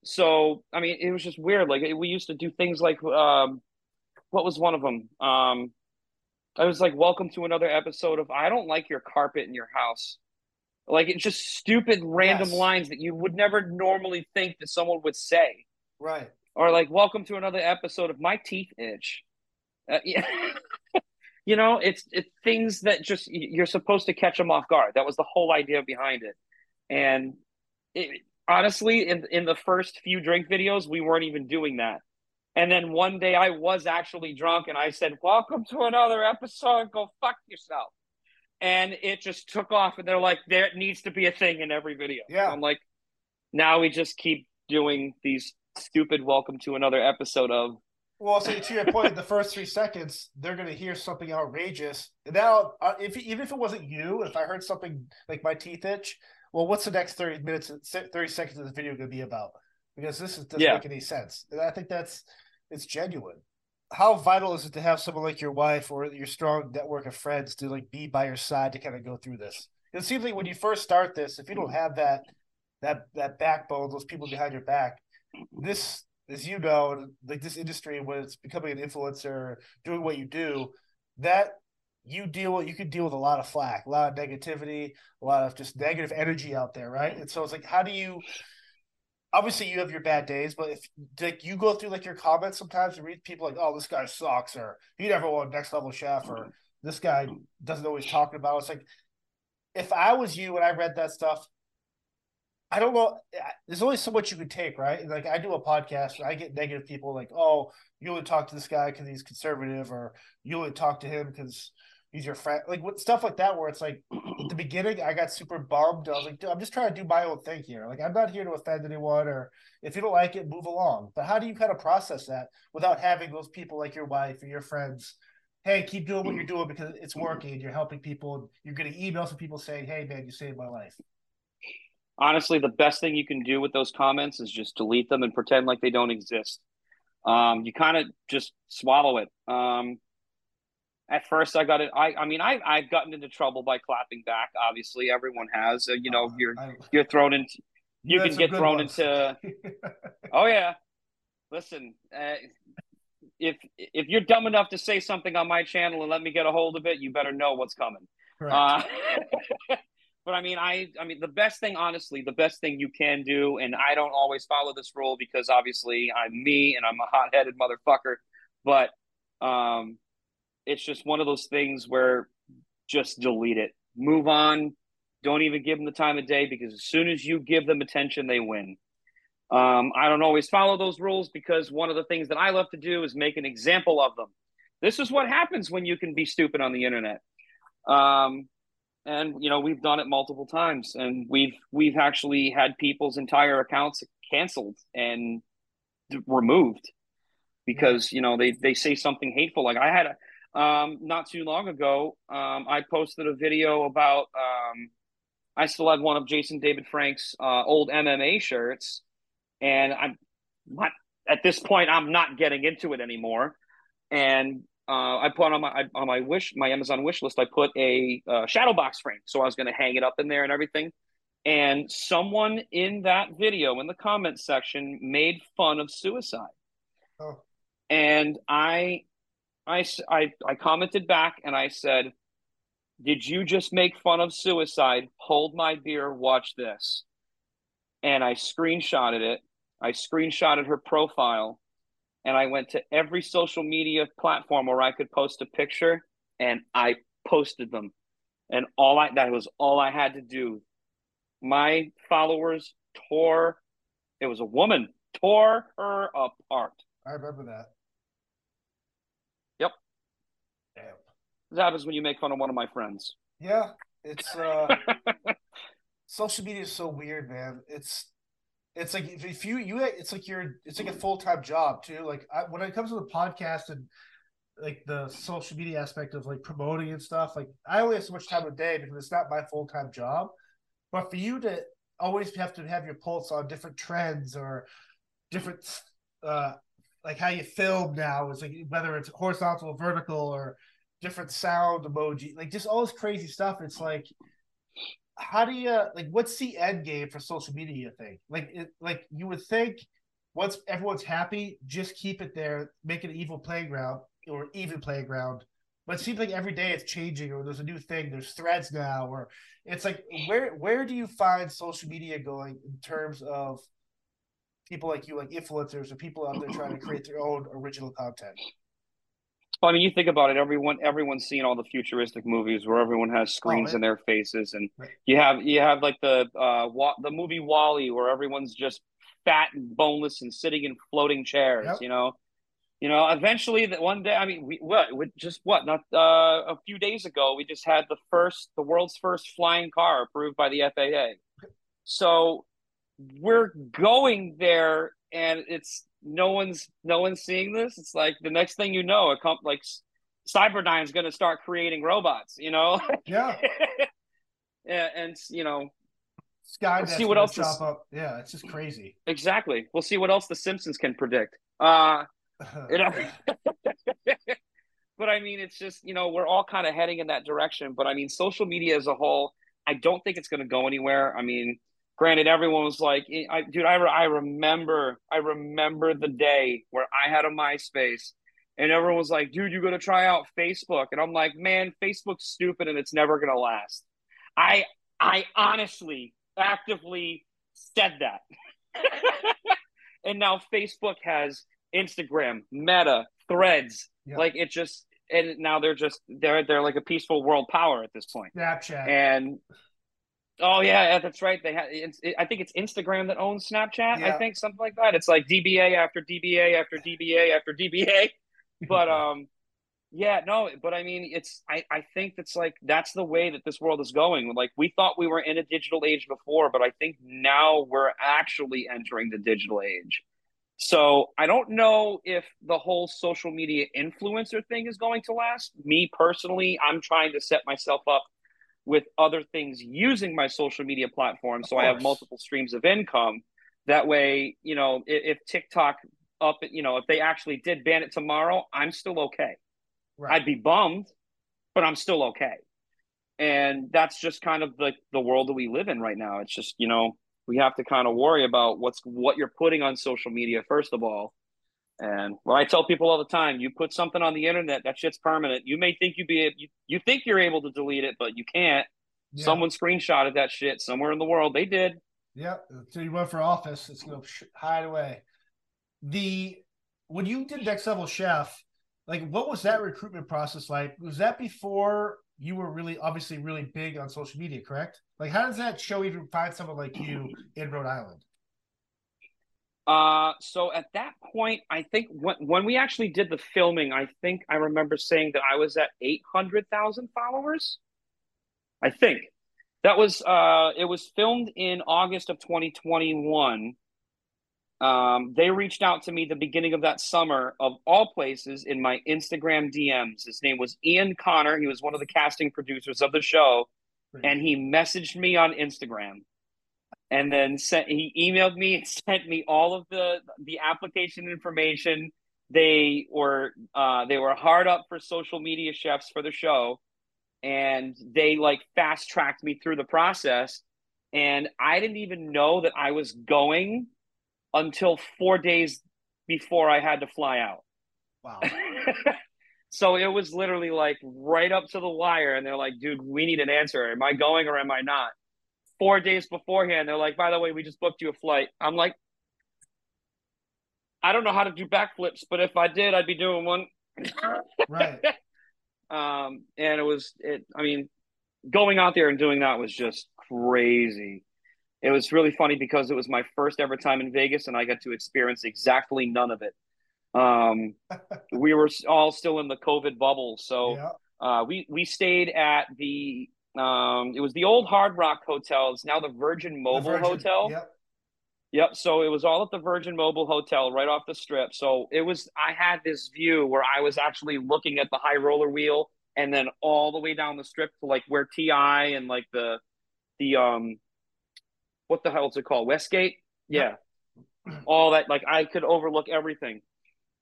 so i mean it was just weird like we used to do things like um what was one of them um I was like, "Welcome to another episode of I don't like your carpet in your house." Like it's just stupid random Yes. lines that you would never normally think that someone would say. right Or like, "Welcome to another episode of my teeth itch." Uh, *laughs* yeah. you know, it's it's things that just you're supposed to catch them off guard. That was the whole idea behind it. And it, honestly, in in the first few drink videos, we weren't even doing that. And then one day I was actually drunk and I said, Welcome to another episode. Go fuck yourself. And it just took off. And they're like, There needs to be a thing in every video. Yeah. I'm like, Now we just keep doing these stupid welcome to another episode of. Well, so to your point, the first three seconds, they're going to hear something outrageous. Now, uh, if even if it wasn't you, if I heard something like my teeth itch, well, what's the next thirty minutes, thirty seconds of the video going to be about? Because this is, doesn't Yeah. make any sense. And I think that's it's genuine. How vital is it to have someone like your wife or your strong network of friends to like be by your side to kind of go through this? It seems like when you first start this, if you don't have that that that backbone, those people behind your back, this as you know, like this industry when it's becoming an influencer, doing what you do, that you deal with you could deal with a lot of flack, a lot of negativity, a lot of just negative energy out there, right? And so it's like how do you obviously you have your bad days, but if like you go through like your comments sometimes and read people like, oh, this guy sucks, or he never won next level chef, or this guy doesn't what he's talking about. It's like if I was you and I read that stuff, I don't know. There's only so much you can take, right? Like I do a podcast, and I get negative people like, "Oh, you only talk to this guy because he's conservative," or "You only talk to him because he's your friend." Like what stuff like that, where it's like *clears throat* at the beginning, I got super bummed. I was like, "I'm just trying to do my own thing here. Like I'm not here to offend anyone, or if you don't like it, move along." But how do you kind of process that without having those people like your wife or your friends? Hey, keep doing what you're doing because it's working. You're helping people. You're getting emails from people saying, "Hey, man, you saved my life." Honestly, the best thing you can do with those comments is just delete them and pretend like they don't exist. Um, you kind of just swallow it. Um, at first, I got it. I, I mean, I, I've gotten into trouble by clapping back. Obviously, everyone has. Uh, you know, you're I- you're thrown into. You had can get thrown ones. into. *laughs* Oh yeah, listen. Uh, if if you're dumb enough to say something on my channel and let me get a hold of it, you better know what's coming. Correct. Uh, *laughs* but I mean, I I mean, the best thing, honestly, the best thing you can do, and I don't always follow this rule because obviously I'm me and I'm a hot headed motherfucker, but um, it's just one of those things where just delete it, move on, don't even give them the time of day because as soon as you give them attention, they win. Um, I don't always follow those rules because one of the things that I love to do is make an example of them. This is what happens when you can be stupid on the internet. Um, and you know we've done it multiple times and we've we've actually had people's entire accounts canceled and removed because you know they they say something hateful like i had a um not too long ago um i posted a video about um i still have one of jason david frank's uh, old mma shirts and i'm not at this point i'm not getting into it anymore and uh, I put on my on my wish my Amazon wish list. I put a uh, shadow box frame, so I was going to hang it up in there and everything. And someone in that video in the comment section made fun of suicide. Oh. And I, I, I, I commented back and I said, "Did you just make fun of suicide? Hold my beer. Watch this." And I screenshotted it. I screenshotted her profile and I went to every social media platform where I could post a picture and I posted them. And all I that was all I had to do. My followers tore it was a woman, tore her apart. I remember that. Yep. Damn. This happens when you make fun of one of my friends. Yeah. It's uh *laughs* social media is so weird, man. It's it's like if, if you you it's like you're it's like a full time job too. Like I, when it comes to the podcast and like the social media aspect of like promoting and stuff, like I only have so much time a day because it's not my full time job. But for you to always have to have your pulse on different trends or different uh like how you film now is like whether it's horizontal or vertical or different sound emoji like just all this crazy stuff. It's like how do you like what's the end game for social media you think? Like it, like you would think once everyone's happy just keep it there make it an evil playground or even playground. But it seems like every day it's changing or there's a new thing there's threads now or it's like where where do you find social media going in terms of people like you like influencers or people out there trying to create their own original content I mean, you think about it. Everyone, everyone's seen all the futuristic movies where everyone has screens oh, in their faces, and right. you have you have like the uh wa- the movie WALL-E, where everyone's just fat and boneless and sitting in floating chairs. Yep. You know, you know. Eventually, that one day, I mean, we what? We just what? Not uh, a few days ago, we just had the first, the world's first flying car approved by the FAA. So we're going there, and it's no one's no one's seeing this. It's like the next thing you know, a comp like Cyberdyne is going to start creating robots. You know? *laughs* Yeah. *laughs* yeah, and you know, Sky. We'll see what else. Is... Up. Yeah, it's just crazy. Exactly. We'll see what else the Simpsons can predict. Uh, *laughs* you know. but I mean, it's just you know we're all kind of heading in that direction. But I mean, social media as a whole, I don't think it's going to go anywhere. I mean, granted everyone was like eh, I, dude I, I remember i remember the day where i had a myspace and everyone was like dude you're gonna try out facebook. And i'm like man facebook's stupid and it's never gonna last. I i honestly actively said that. *laughs* And now facebook has instagram meta threads. Like it just and now they're just they're they're like a peaceful world power at this point. Snapchat. And Oh yeah, that's right. They have. It, I think it's Instagram that owns Snapchat. Yeah. I think something like that. It's like DBA after DBA after DBA after DBA. *laughs* But um, yeah, no. But I mean, it's. I I think that's like that's the way that this world is going. Like we thought we were in a digital age before, but I think now we're actually entering the digital age. So I don't know if the whole social media influencer thing is going to last. Me personally, I'm trying to set myself up with other things using my social media platform so I have multiple streams of income. That way, you know, if, if, TikTok up, you know, if they actually did ban it tomorrow, I'm still okay. Right. I'd be bummed, but I'm still okay. And that's just kind of the the world that we live in right now. It's just, you know, we have to kind of worry about what's what you're putting on social media first of all and well, I tell people all the time, you put something on the internet, that shit's permanent. You may think you be you, you think you're able to delete it, but you can't. Yeah. Someone screenshotted that shit somewhere in the world. They did. Yep. So you run for office, it's gonna hide away. The when you did next level chef, like what was that recruitment process like? Was that before you were really obviously really big on social media, correct? Like how does that show even find someone like you in Rhode Island? Uh, so at that point, I think when, when we actually did the filming, I think I remember saying that I was at 800,000 followers. I think that was, uh, it was filmed in August of 2021. Um, they reached out to me the beginning of that summer, of all places, in my Instagram DMs. His name was Ian Connor. He was one of the casting producers of the show, and he messaged me on Instagram and then sent he emailed me and sent me all of the the application information. They were uh, they were hard up for social media chefs for the show and they like fast tracked me through the process and i didn't even know that i was going until four days before i had to fly out. Wow. *laughs* So it was literally like right up to the wire and they're like dude we need an answer. Am i going or am i not four days beforehand. They're like, by the way, we just booked you a flight. I'm like, I don't know how to do backflips, but if I did, I'd be doing one. right. *laughs* Um, and it was it. I mean, going out there and doing that was just crazy. It was really funny because it was my first ever time in Vegas, and I got to experience exactly none of it. Um, *laughs* we were all still in the COVID bubble, so yeah. uh, we we stayed at the um, it was the old Hard Rock Hotel. It's now the Virgin Mobile the Virgin, Hotel. Yep. Yep. So it was all at the Virgin Mobile Hotel right off the strip. So it was, I had this view where I was actually looking at the high roller wheel and then all the way down the strip to like where TI and like the, the, um, what the hell is it called? Westgate? Yeah. Yep. all that, like I could overlook everything.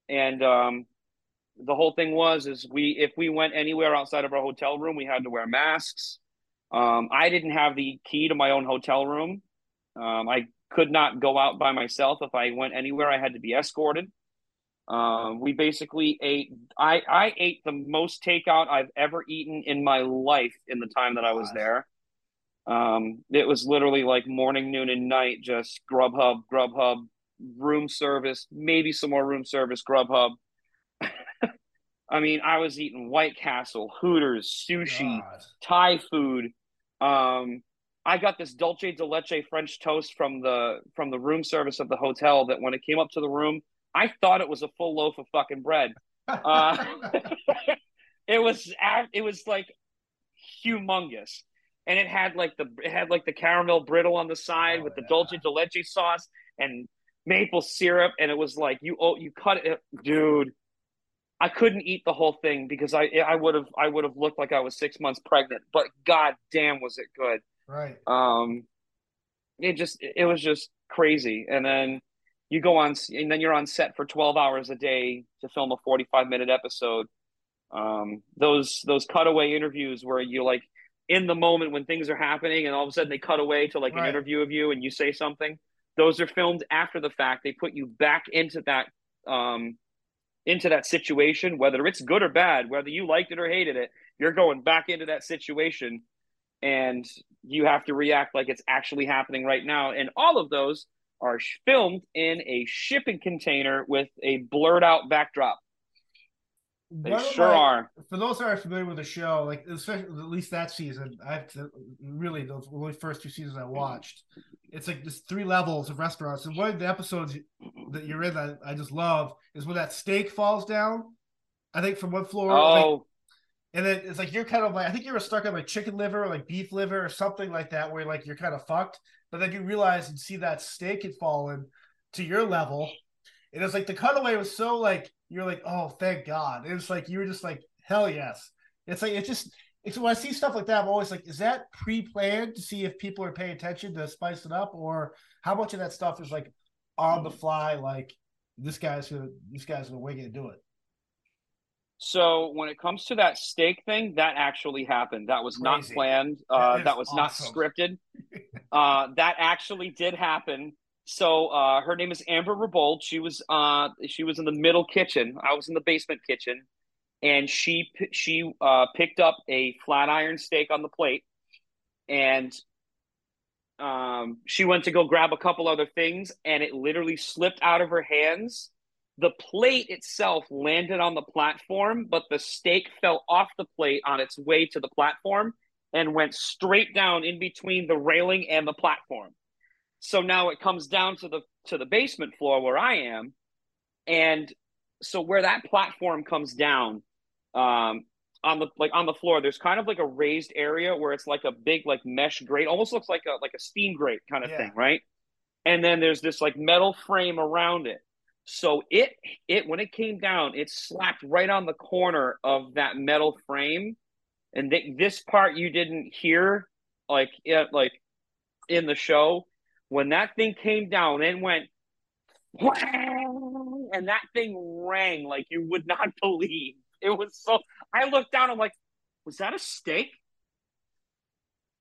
And, um, the whole thing was is we if we went anywhere outside of our hotel room we had to wear masks um, I didn't have the key to my own hotel room. Um, I could not go out by myself. If I went anywhere, I had to be escorted. Um, we basically ate. I I ate the most takeout I've ever eaten in my life in the time that I was there. Um, it was literally like morning, noon, and night. Just Grubhub, Grubhub, room service, maybe some more room service, Grubhub. *laughs* I mean, I was eating White Castle, Hooters, sushi, God. Thai food. Um, I got this dulce de leche French toast from the from the room service of the hotel. That when it came up to the room, I thought it was a full loaf of fucking bread. Uh, *laughs* it was it was like humongous, and it had like the it had like the caramel brittle on the side oh, with the yeah. dulce de leche sauce and maple syrup, and it was like you oh you cut it, dude I couldn't eat the whole thing because I I would have I would have looked like I was six months pregnant. But god damn, was it good? Right. Um, it just it was just crazy. And then you go on, and then you're on set for twelve hours a day to film a forty five minute episode. Um, those those cutaway interviews where you like in the moment when things are happening, and all of a sudden they cut away to like right. an interview of you, and you say something. Those are filmed after the fact. They put you back into that um into that situation, whether it's good or bad, whether you liked it or hated it, you're going back into that situation and you have to react like it's actually happening right now. And all of those are filmed in a shipping container with a blurred out backdrop. They One sure my, are. For those that are familiar with the show, like especially at least that season, I have to really those only first two seasons I watched. It's like there's three levels of restaurants, and one of the episodes that you're in that I just love is when that steak falls down. I think from one floor. Oh. Like, and then it's like you're kind of like I think you were stuck on like chicken liver or like beef liver or something like that, where like you're kind of fucked. But then you realize and see that steak had fallen to your level, and it's like the cutaway was so like you're like, oh, thank God. It's like you were just like, hell yes. It's like it's just it's when I see stuff like that, I'm always like, is that pre-planned to see if people are paying attention to spice it up, or how much of that stuff is like on the fly, like this guy's gonna this guy's gonna wing it and do it. So when it comes to that steak thing, that actually happened. That was Crazy. not planned. Uh, that, that was awesome. not scripted. *laughs* uh, that actually did happen. So uh, her name is Amber Rebold. She was uh, she was in the middle kitchen. I was in the basement kitchen, and she she uh, picked up a flat iron steak on the plate, and um, she went to go grab a couple other things, and it literally slipped out of her hands. The plate itself landed on the platform, but the steak fell off the plate on its way to the platform and went straight down in between the railing and the platform. So now it comes down to the to the basement floor where I am, and so where that platform comes down, um, on the like on the floor there's kind of like a raised area where it's like a big like mesh grate almost looks like a like a steam grate kind of yeah. thing right? And then there's this like metal frame around it. So it it when it came down it slapped right on the corner of that metal frame. And th- this part you didn't hear like it, like in the show when that thing came down and went and that thing rang like you would not *laughs* believe it was so. I looked down. I'm like, was that a steak?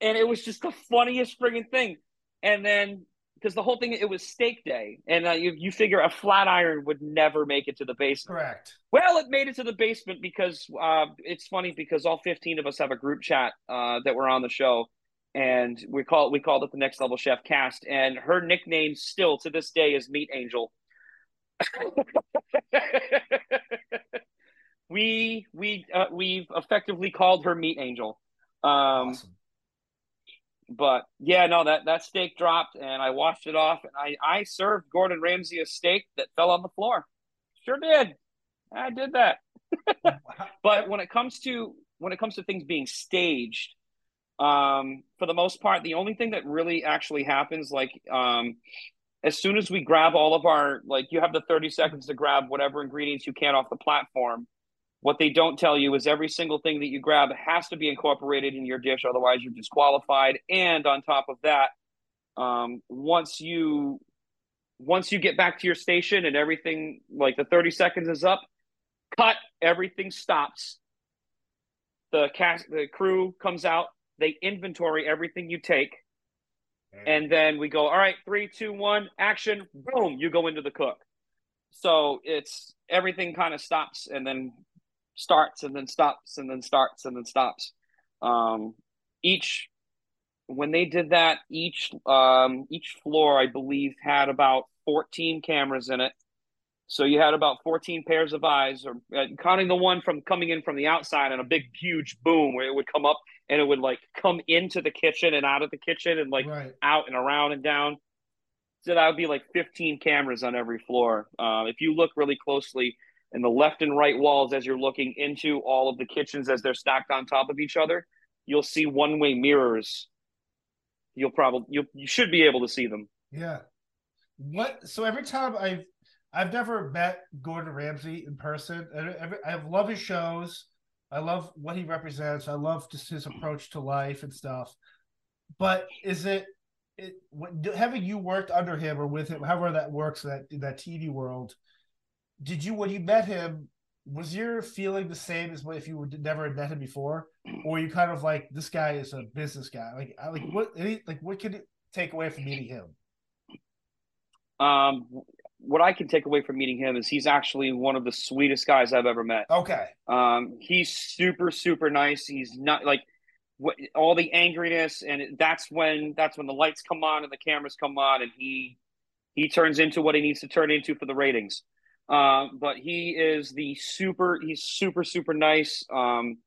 And it was just the funniest frigging thing. And then because the whole thing it was steak day, and uh, you you figure a flat iron would never make it to the basement. Correct. Well, it made it to the basement because uh, it's funny because all 15 of us have a group chat uh, that we're on the show, and we call we called it the Next Level Chef Cast, and her nickname still to this day is Meat Angel. *laughs* we we uh, we've effectively called her Meat Angel. Um, awesome. But yeah, no that that steak dropped, and I washed it off, and I I served Gordon Ramsay a steak that fell on the floor. Sure did. I did that. *laughs* but when it comes to when it comes to things being staged, um, for the most part, the only thing that really actually happens, like um, as soon as we grab all of our like you have the 30 seconds to grab whatever ingredients you can off the platform what they don't tell you is every single thing that you grab has to be incorporated in your dish, otherwise you're disqualified. And on top of that, um, once you once you get back to your station and everything like the 30 seconds is up, cut, everything stops. The cast the crew comes out, they inventory everything you take. And then we go, all right, three, two, one, action, boom, you go into the cook. So it's everything kind of stops and then starts and then stops and then starts and then stops. Um, each when they did that, each um, each floor I believe had about fourteen cameras in it. So you had about fourteen pairs of eyes, or uh, counting the one from coming in from the outside, and a big huge boom where it would come up and it would like come into the kitchen and out of the kitchen and like right. out and around and down. So that would be like 15 cameras on every floor. Uh, if you look really closely, in the left and right walls as you're looking into all of the kitchens as they're stacked on top of each other you'll see one way mirrors you'll probably you you should be able to see them yeah what so every time i've i've never met gordon ramsay in person I, I love his shows i love what he represents. I love just his approach to life and stuff. But is it it, having you worked under him or with him, however that works, that that TV world, did you when you met him was your feeling the same as if you never had met him before? Or you kind of like this guy is a business guy. Like I, like what any, like what can you take away from meeting him? Um what i can take away from meeting him is he's actually one of the sweetest guys i've ever met okay um he's super super nice he's not like what all the angriness and that's when that's when the lights come on and the cameras come on and he he turns into what he needs to turn into for the ratings um, but he is the super. He's super super nice. Um,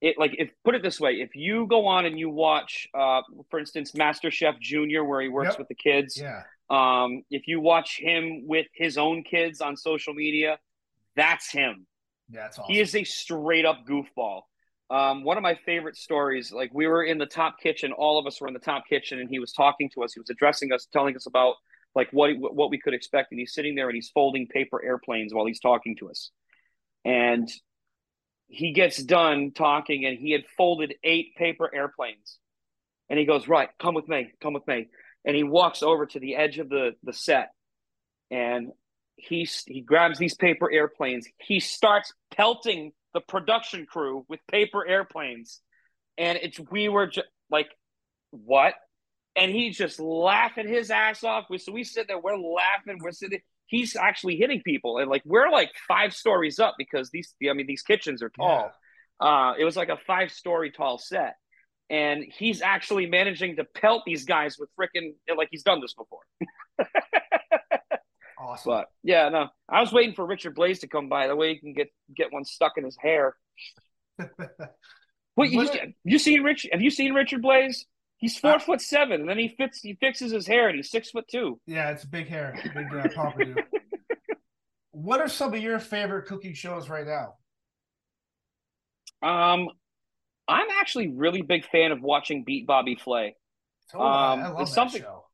it like if put it this way, if you go on and you watch, uh, for instance, Master Chef Junior, where he works yep. with the kids. Yeah. Um, if you watch him with his own kids on social media, that's him. That's awesome. He is a straight up goofball. Um, one of my favorite stories, like we were in the top kitchen, all of us were in the top kitchen, and he was talking to us. He was addressing us, telling us about like what what we could expect. And he's sitting there and he's folding paper airplanes while he's talking to us. And he gets done talking and he had folded eight paper airplanes. And he goes, Right, come with me, come with me. And he walks over to the edge of the, the set and he, he grabs these paper airplanes. He starts pelting the production crew with paper airplanes. And it's, we were just like, what? and he's just laughing his ass off. So we sit there, we're laughing, we're sitting. He's actually hitting people, and like we're like five stories up because these, I mean, these kitchens are tall. Yeah. Uh, it was like a five story tall set, and he's actually managing to pelt these guys with freaking like he's done this before. *laughs* awesome. But yeah, no, I was waiting for Richard Blais to come by. The way he can get get one stuck in his hair. *laughs* Wait, you, you seen Rich? Have you seen Richard Blais? He's four Uh, foot seven, and then he fits he fixes his hair, and he's six foot two. yeah, it's big hair, big uh, *laughs* what are some of your favorite cooking shows right now? Um, I'm actually really big fan of watching Beat Bobby Flay. Oh, I- Um, I love that something- show.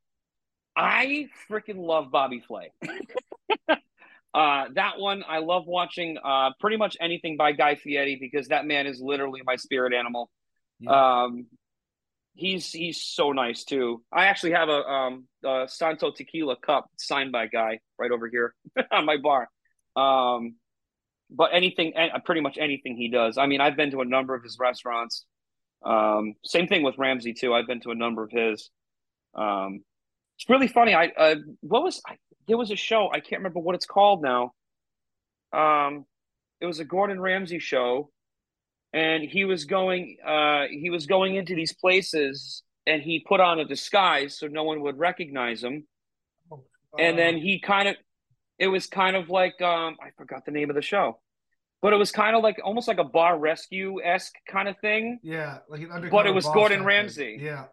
I freaking love Bobby Flay. *laughs* uh, that one, I love watching uh, pretty much anything by Guy Fieri because that man is literally my spirit animal. Yeah. Um, he's he's so nice too. I actually have a um a Santo Tequila cup signed by Guy right over here *laughs* on my bar. Um, but anything, pretty much anything he does. I mean, I've been to a number of his restaurants. Um, same thing with Ramsay too. I've been to a number of his. Um, it's really funny. I uh, what was I, there was a show I can't remember what it's called now. Um, it was a Gordon Ramsay show, and he was going uh he was going into these places, and he put on a disguise so no one would recognize him, and then Uh, he kind of it was kind of like um I forgot the name of the show, but it was kind of like almost like a bar rescue esque kind of thing. yeah, like an But it was Gordon thing. Ramsay. Yeah.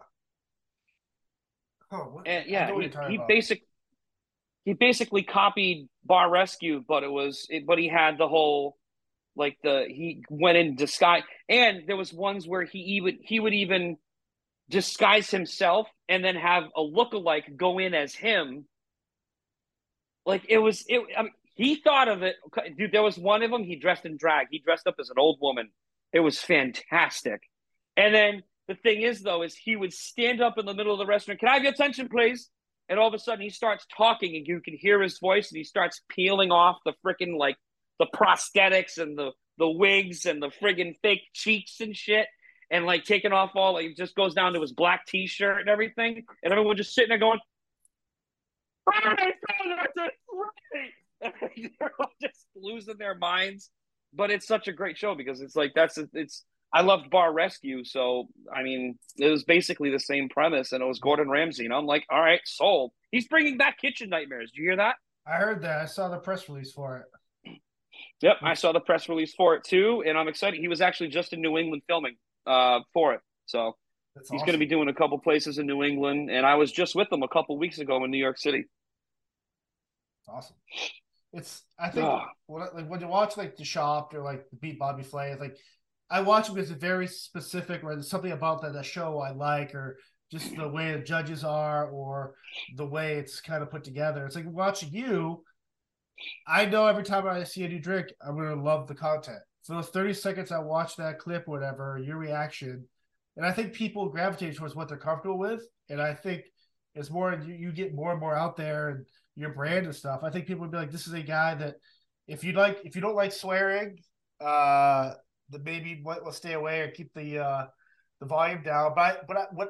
Oh, what, And yeah, he, he about. basic he basically copied Bar Rescue, but it was it, but he had the whole like the he went in disguise, and there was ones where he even he would even disguise himself and then have a lookalike go in as him. Like it was it. Mean, he thought of it, dude. There was one of them. He dressed in drag. He dressed up as an old woman. It was fantastic. And then the thing is, though, is he would stand up in the middle of the restaurant. Can I have your attention, please? And all of a sudden, he starts talking, and you can hear his voice, and he starts peeling off the freaking like the prosthetics and the the wigs and the friggin' fake cheeks and shit, and like taking off all. Like, just goes down to his black T-shirt and everything, and everyone just sitting there going. They're all just losing their minds, but it's such a great show because it's like that's it's. I loved Bar Rescue, so I mean, it was basically the same premise, and it was Gordon Ramsay, and I'm like, all right, sold. He's bringing back Kitchen Nightmares. Do you hear that? I heard that. I saw the press release for it. Yep, I saw the press release for it too, and I'm excited. He was actually just in New England filming uh, for it, so That's he's awesome. going to be doing a couple places in New England, and I was just with him a couple weeks ago in New York City. Awesome. It's I think Ah. when, like when you watch like the shop or like the beat Bobby Flay, it's like I watch it because it's very specific or there's something about that, that show I like or just the way the judges are or the way it's kind of put together. It's like watching you. I know every time I see a new drink, I'm gonna love the content. So those 30 seconds I watch that clip or whatever, your reaction, and I think people gravitate towards what they're comfortable with. And I think it's more you, you get more and more out there and your brand and stuff. I think people would be like, this is a guy that if you like if you don't like swearing, uh the maybe let, let's stay away or keep the uh the volume down. But I, but I, what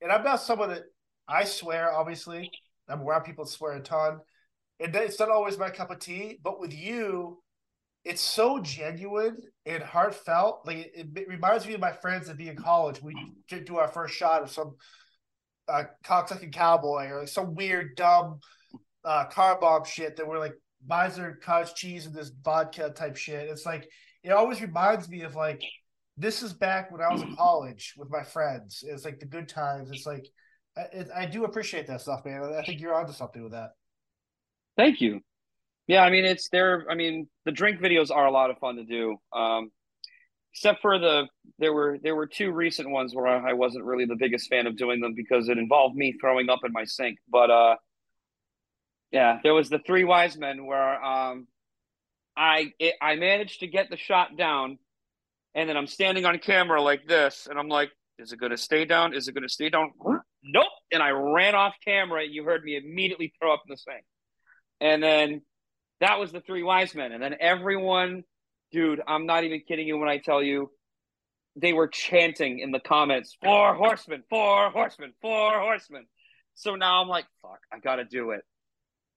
and I'm not someone that I swear, obviously. I'm around people that swear a ton. And it's not always my cup of tea, but with you, it's so genuine and heartfelt. Like it, it reminds me of my friends that be in college. We did do our first shot of some uh, cocksucking cowboy or like some weird dumb uh, car bomb shit that we're like buys their cottage cheese and this vodka type shit. It's like it always reminds me of like this is back when I was in *clears throat* college with my friends. It's like the good times. It's like I, it, I do appreciate that stuff, man. I think you're onto something with that. Thank you. Yeah, I mean it's there. I mean the drink videos are a lot of fun to do. Um, except for the there were there were two recent ones where I, I wasn't really the biggest fan of doing them because it involved me throwing up in my sink. But uh, yeah, there was the three wise men where um, I it, I managed to get the shot down, and then I'm standing on camera like this, and I'm like, is it to stay down? Is it to stay down? Nope. And I ran off camera. And you heard me immediately throw up in the sink. And then that was the three wise men. And then everyone, dude, I'm not even kidding you when I tell you, they were chanting in the comments, four horsemen, four horsemen, four horsemen. So now I'm like, fuck, I got to do it.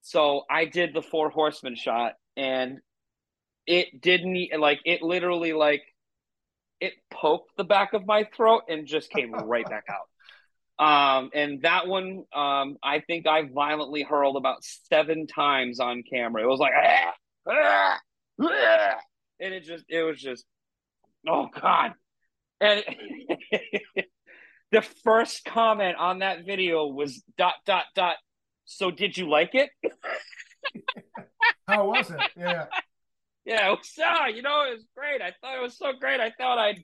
So I did the four horsemen shot and it didn't, like, it literally, like, it poked the back of my throat and just came right back *laughs* out. Um, and that one, um, I think I violently hurled about seven times on camera. It was like, ah, ah, ah, and it just, it was just, oh god. And *laughs* the first comment on that video was dot dot dot. So did you like it? How was it? Yeah. Yeah, it was, uh, you know, it was great. I thought it was so great. I thought I'd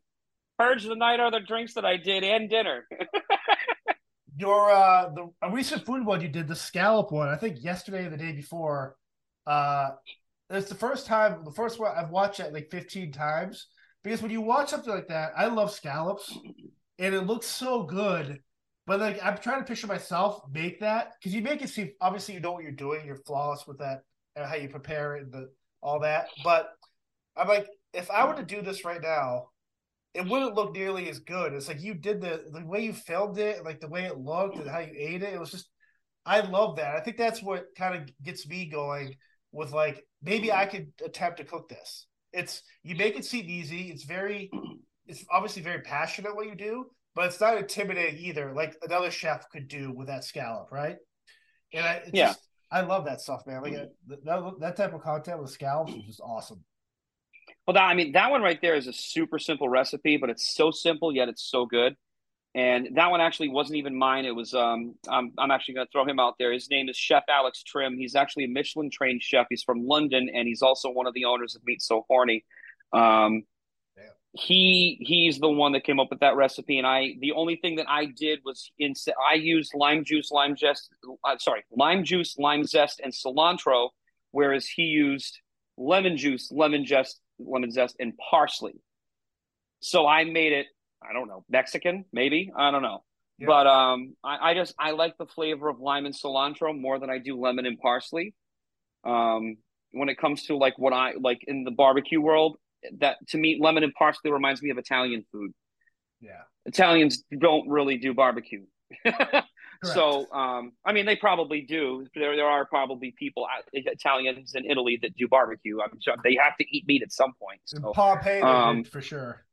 purge the night of the drinks that I did and dinner. *laughs* Your uh the a recent food one you did, the scallop one, I think yesterday or the day before. Uh it's the first time the first one I've watched it like 15 times. Because when you watch something like that, I love scallops and it looks so good. But like I'm trying to picture myself make that because you make it seem obviously you know what you're doing, you're flawless with that and how you prepare it and the, all that. But I'm like, if I were to do this right now, it wouldn't look nearly as good. It's like you did the the way you filmed it, like the way it looked and how you ate it. It was just I love that. I think that's what kind of gets me going with like maybe I could attempt to cook this. It's you make it seem easy. It's very it's obviously very passionate what you do, but it's not intimidating either, like another chef could do with that scallop, right? And I yeah, just, I love that stuff, man. Like that, that type of content with scallops is just awesome. Well, that, I mean, that one right there is a super simple recipe, but it's so simple yet it's so good. And that one actually wasn't even mine. It was um, I'm, I'm actually going to throw him out there. His name is Chef Alex Trim. He's actually a Michelin trained chef. He's from London, and he's also one of the owners of Meat So Horny. Um, he he's the one that came up with that recipe, and I the only thing that I did was in I used lime juice, lime zest, uh, sorry, lime juice, lime zest, and cilantro, whereas he used lemon juice, lemon zest, lemon zest, and parsley. So I made it, I don't know, Mexican, maybe. I don't know. Yeah. But um I, I just I like the flavor of lime and cilantro more than I do lemon and parsley. Um when it comes to like what I like in the barbecue world, that to me lemon and parsley reminds me of Italian food. Yeah. Italians don't really do barbecue. *laughs* so, um, I mean, they probably do. There, there are probably people, Italians in Italy, that do barbecue. I'm sure they have to eat meat at some point. So, Pompeii, um, for sure.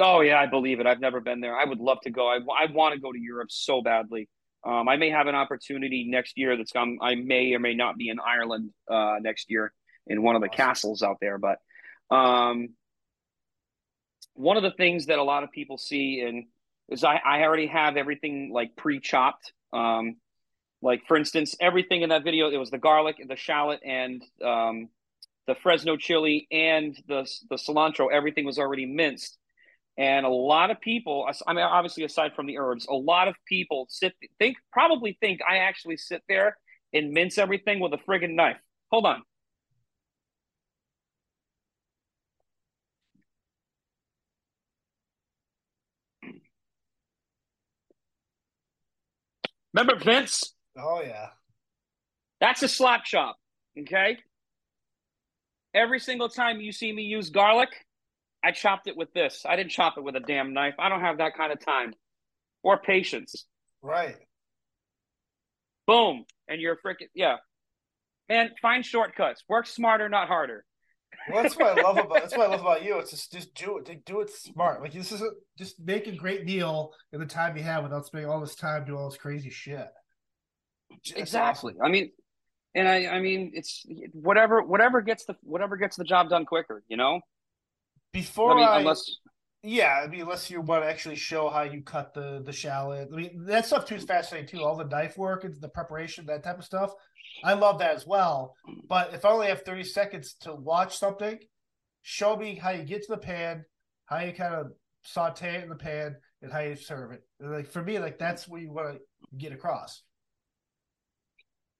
Oh yeah, I believe it. I've never been there. I would love to go. I, I want to go to Europe so badly. Um, I may have an opportunity next year. That's come. I may or may not be in Ireland uh, next year in one of the awesome. castles out there. But um, one of the things that a lot of people see and is I, I already have everything like pre-chopped. Um, like for instance, everything in that video, it was the garlic, and the shallot, and um, the Fresno chili and the the cilantro. Everything was already minced, and a lot of people, I mean, obviously aside from the herbs, a lot of people sit think probably think I actually sit there and mince everything with a friggin' knife. Hold on. Remember Vince? Oh yeah. That's a slap chop. Okay. Every single time you see me use garlic, I chopped it with this. I didn't chop it with a damn knife. I don't have that kind of time or patience. Right. Boom. And you're freaking yeah. Man, find shortcuts. Work smarter, not harder. Well, that's what I love about that's what I love about you. It's just just do it, do it smart. Like this is a, just make a great meal in the time you have without spending all this time doing all this crazy shit. Exactly. Awesome. I mean, and I I mean it's whatever whatever gets the whatever gets the job done quicker. You know. Before I, mean, I unless yeah, I mean, unless you want to actually show how you cut the the shallot. I mean, that stuff too is fascinating too. All the knife work and the preparation, that type of stuff. I love that as well. But if I only have 30 seconds to watch something, show me how you get to the pan, how you kind of saute it in the pan, and how you serve it. And like for me, like that's what you want to get across.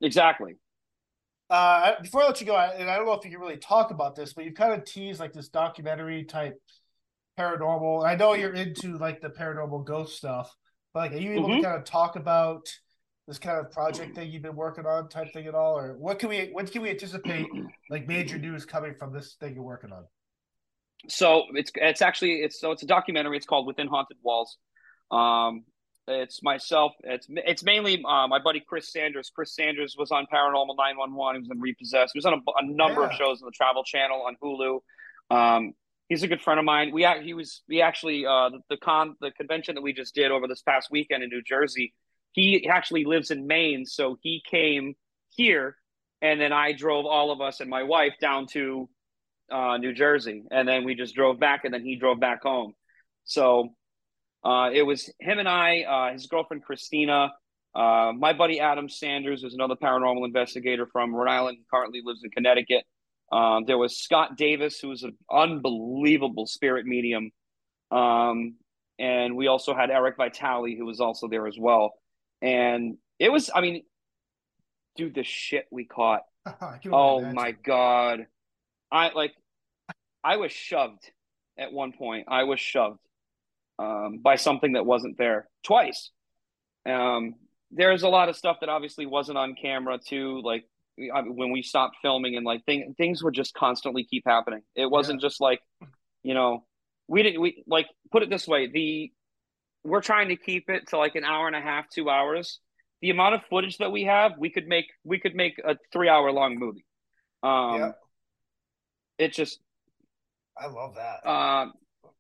Exactly. Uh, before I let you go, and I don't know if you can really talk about this, but you've kind of teased like this documentary type paranormal. I know you're into like the paranormal ghost stuff, but like, are you able mm-hmm. to kind of talk about this kind of project that you've been working on type thing at all or what can we what can we anticipate like major news coming from this thing you're working on so it's it's actually it's so it's a documentary it's called within haunted walls um it's myself it's it's mainly uh, my buddy chris sanders chris sanders was on paranormal 911 he was in repossessed he was on a, a number yeah. of shows on the travel channel on hulu um he's a good friend of mine. We he was we actually uh, the, the con the convention that we just did over this past weekend in New Jersey. He actually lives in Maine, so he came here, and then I drove all of us and my wife down to uh, New Jersey, and then we just drove back, and then he drove back home. So uh, it was him and I, uh, his girlfriend Christina, uh, my buddy Adam Sanders is another paranormal investigator from Rhode Island. Currently lives in Connecticut. Um, there was Scott Davis, who was an unbelievable spirit medium. Um, and we also had Eric Vitale, who was also there as well. And it was, I mean, dude, the shit we caught. *laughs* oh imagine. my God. I like, I was shoved at one point. I was shoved um, by something that wasn't there twice. Um, there's a lot of stuff that obviously wasn't on camera too. Like when we stopped filming and like thing, things would just constantly keep happening. It wasn't yeah. just like, you know, we didn't, we like put it this way. The, we're trying to keep it to like an hour and a half, two hours. The amount of footage that we have, we could make, we could make a three hour long movie. Um, yeah. it just, I love that. Um,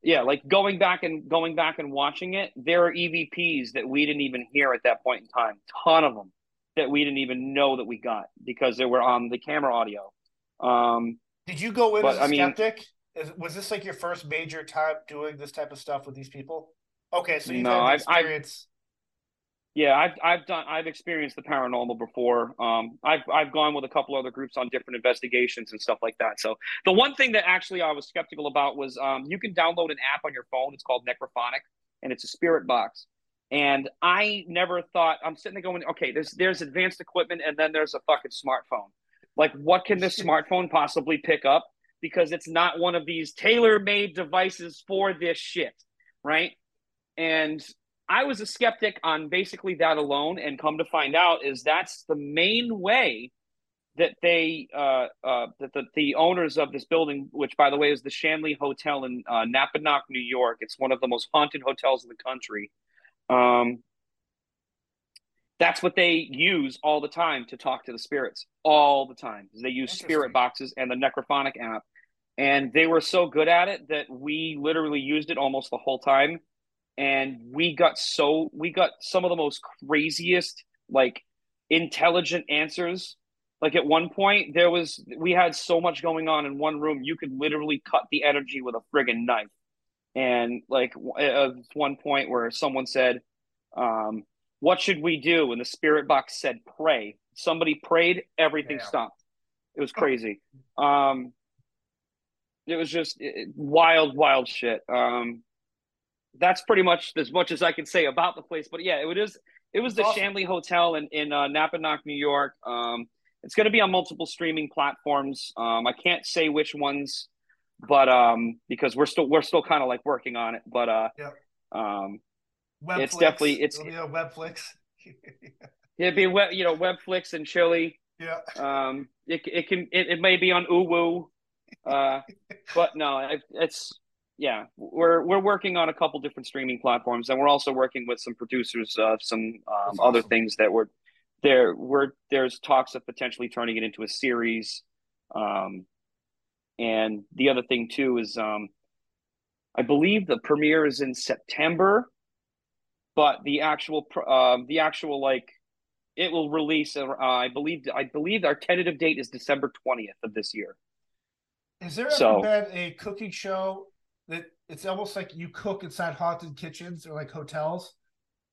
yeah, like going back and going back and watching it, there are EVPs that we didn't even hear at that point in time. Ton of them that we didn't even know that we got because they were on the camera audio. Um, Did you go in but, as a I skeptic? Mean, was this like your first major time doing this type of stuff with these people? Okay, so you've no, had experience. Yeah, I've I've done I've experienced the paranormal before. Um, I've I've gone with a couple other groups on different investigations and stuff like that. So the one thing that actually I was skeptical about was um, you can download an app on your phone. It's called Necrophonic, and it's a spirit box. And I never thought I'm sitting there going, okay, there's there's advanced equipment, and then there's a fucking smartphone. Like, what can this *laughs* smartphone possibly pick up? Because it's not one of these tailor-made devices for this shit, right? And I was a skeptic on basically that alone, and come to find out is that's the main way that they uh, uh, that the, the owners of this building, which by the way is the Shanley Hotel in uh, Napanoch, New York. It's one of the most haunted hotels in the country. Um, that's what they use all the time to talk to the spirits. All the time, they use spirit boxes and the Necrophonic app, and they were so good at it that we literally used it almost the whole time. And we got so we got some of the most craziest like intelligent answers. Like at one point there was we had so much going on in one room you could literally cut the energy with a friggin knife and like at one point where someone said um, what should we do and the spirit box said pray somebody prayed everything yeah. stopped it was crazy um, it was just it, wild wild shit um, that's pretty much as much as I can say about the place. But yeah, it was it was the awesome. Shanley Hotel in in uh, Napanoch, New York. Um, it's going to be on multiple streaming platforms. Um, I can't say which ones, but um, because we're still we're still kind of like working on it. But uh, yep. um, Webflix. it's definitely it's It'll be a Webflix. *laughs* it'd be web, you know Webflix and Chili. Yeah. Um, it it can it, it may be on Uwu, uh, but no, it, it's yeah, we're we're working on a couple different streaming platforms, and we're also working with some producers of some um, other awesome. things that we're there. We're there's talks of potentially turning it into a series, um, and the other thing too is um, I believe the premiere is in September, but the actual uh, the actual like it will release. Uh, I believe I believe our tentative date is December twentieth of this year. Has there ever so, been a cooking show that it's almost like you cook inside haunted kitchens or like hotels.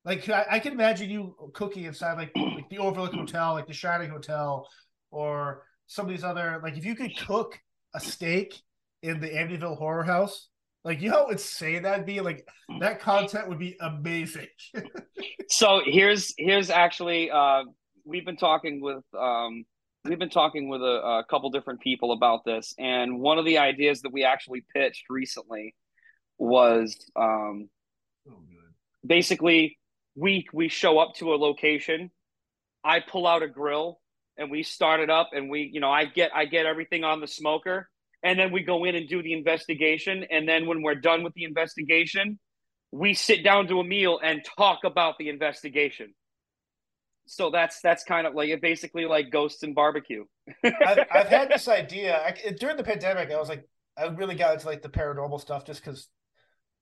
Like I, I can imagine you cooking inside like, *clears throat* like the Overlook Hotel, like the Shining Hotel, or some of these other like if you could cook a steak in the Amityville Horror House, like you know how insane that'd be. Like that content would be amazing. *laughs* so here's here's actually uh, we've been talking with um, we've been talking with a, a, couple different people about this, and one of the ideas that we actually pitched recently was um, oh, basically we we show up to a location, I pull out a grill, and we start it up, and we you know I get I get everything on the smoker, and then we go in and do the investigation, and then when we're done with the investigation, we sit down to a meal and talk about the investigation. So that's that's kind of like it basically like ghosts and barbecue. *laughs* I've, I've, had this idea. I, during the pandemic i was like I really got into like the paranormal stuff just because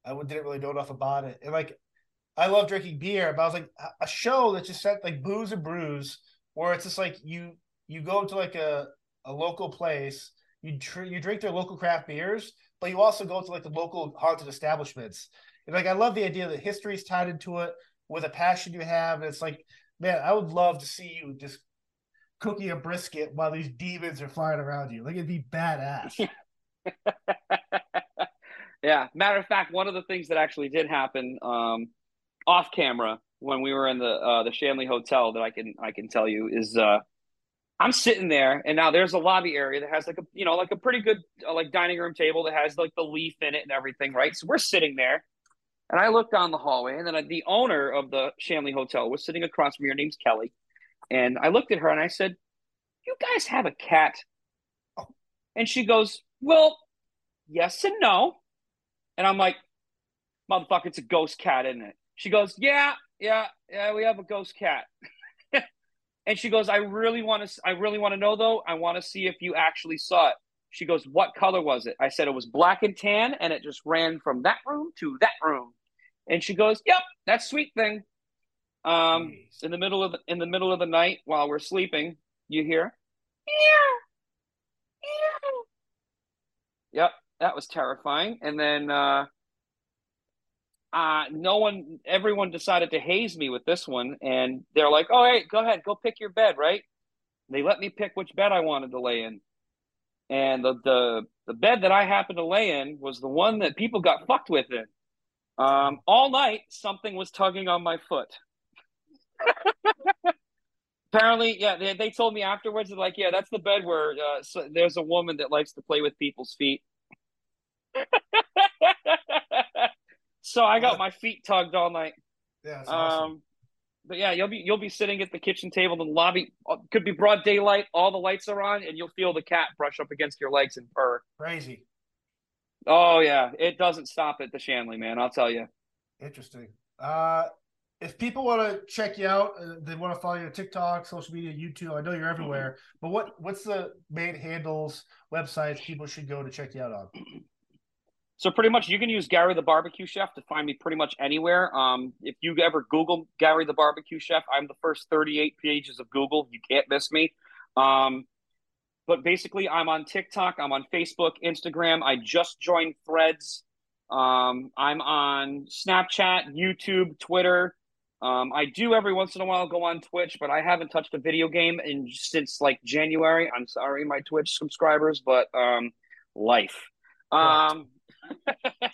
I didn't really know enough about it. And like, I love drinking beer, but I was like, a show that just said like booze and brews, where it's just like you you go to like a a local place, you tr- you drink their local craft beers, but you also go to like the local haunted establishments. And like, I love the idea that history is tied into it with a passion you have. And it's like, man, I would love to see you just cooking a brisket while these demons are flying around you. Like it'd be badass. *laughs* yeah. Matter of fact, one of the things that actually did happen um, off camera when we were in the uh, the Shanley Hotel that I can I can tell you is uh, I'm sitting there and now there's a lobby area that has like a you know like a pretty good uh, like dining room table that has like the leaf in it and everything right. So we're sitting there. And I looked down the hallway, and then the owner of the Shanley Hotel was sitting across from me. Her name's Kelly. And I looked at her and I said, You guys have a cat? And she goes, Well, yes and no. And I'm like, Motherfucker, it's a ghost cat, isn't it? She goes, Yeah, yeah, yeah, we have a ghost cat. *laughs* and she goes, I really want to I really want to know though. I want to see if you actually saw it. She goes, What color was it? I said it was black and tan, and it just ran from that room to that room. And she goes, Yep, that's sweet thing. Um, in the middle of the, in the middle of the night while we're sleeping, you hear, yeah, yeah. Yep, that was terrifying. And then uh, uh, no one, everyone decided to haze me with this one, and they're like, "Oh, hey, go ahead, go pick your bed." Right? They let me pick which bed I wanted to lay in, and the the the bed that I happened to lay in was the one that people got fucked with in. Um, all night, something was tugging on my foot. *laughs* Apparently, yeah, they, they told me afterwards, like, yeah, that's the bed where uh, so there's a woman that likes to play with people's feet. *laughs* so I got my feet tugged all night. Yeah, awesome. Um, but yeah, you'll be you'll be sitting at the kitchen table in the lobby. Uh, could be broad daylight. All the lights are on, and you'll feel the cat brush up against your legs and purr. Crazy. Oh yeah, it doesn't stop at the Shanley, man. I'll tell you. Interesting. Uh, if people want to check you out, uh, they want to follow you on TikTok, social media, YouTube. I know you're everywhere, mm-hmm. but what what's the main handles, websites people should go to check you out on? *clears throat* So pretty much, you can use Gary the Barbecue Chef to find me pretty much anywhere. Um, if you ever Google Gary the Barbecue Chef, I'm the first 38 pages of Google. You can't miss me. Um, but basically, I'm on TikTok, I'm on Facebook, Instagram. I just joined Threads. Um, I'm on Snapchat, YouTube, Twitter. Um, I do every once in a while go on Twitch, but I haven't touched a video game in since like January. I'm sorry, my Twitch subscribers, but um, life. Um, *laughs*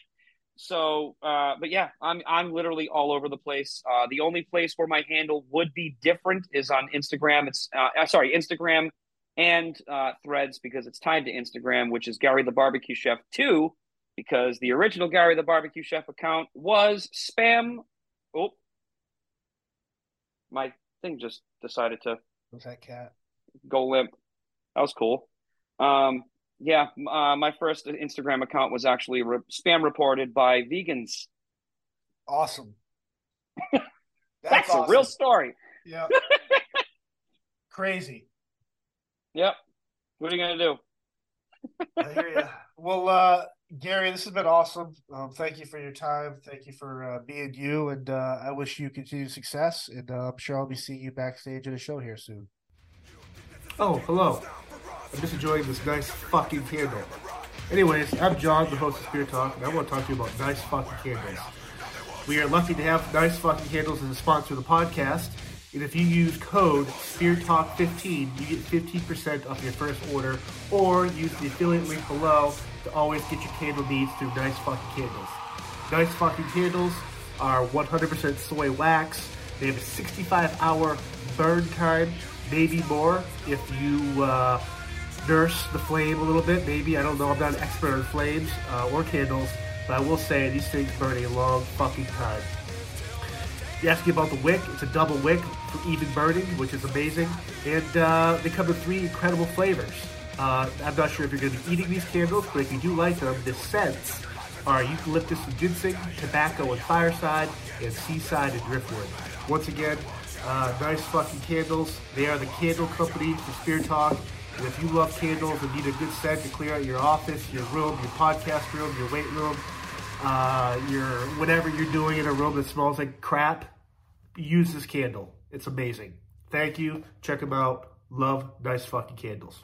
so, uh, but yeah, I'm I'm literally all over the place. Uh, the only place where my handle would be different is on Instagram. It's uh, uh sorry, Instagram and uh, Threads because it's tied to Instagram, which is Gary the Barbecue Chef Two, because the original Gary the Barbecue Chef account was spam. Oh, my thing just decided to was that cat go limp. That was cool. Um, yeah, uh, my first Instagram account was actually re- spam reported by vegans. Awesome. *laughs* That's, That's awesome. a real story. Yeah. *laughs* Crazy. Yep. What are you gonna do? I hear you. Well, uh, Gary, this has been awesome. Um, thank you for your time. Thank you for uh, being you, and uh, I wish you continued success. And uh, I'm sure I'll be seeing you backstage at a show here soon. Oh, hello. I'm just enjoying this nice fucking candle. Anyways, I'm John, the host of Spear Talk, and I want to talk to you about nice fucking candles. We are lucky to have nice fucking candles as a sponsor of the podcast. And if you use code SpearTalk15, you get 15% off your first order, or use the affiliate link below to always get your candle needs through Nice Fucking Candles. Nice Fucking Candles are 100% soy wax. They have a 65 hour burn time, maybe more if you uh, nurse the flame a little bit. Maybe, I don't know, I'm not an expert on flames uh, or candles, but I will say these things burn a long fucking time. You ask me about the wick, it's a double wick for even burning, which is amazing. And uh, they come in three incredible flavors. Uh, I'm not sure if you're going to be eating these candles, but if you do like them, the scents are eucalyptus and ginseng, tobacco and fireside, and seaside and driftwood. Once again, uh, nice fucking candles. They are the candle company for Spear Talk, And if you love candles and need a good scent to clear out your office, your room, your podcast room, your weight room, uh, your whatever you're doing in a room that smells like crap, use this candle. It's amazing. Thank you. Check them out. Love nice fucking candles.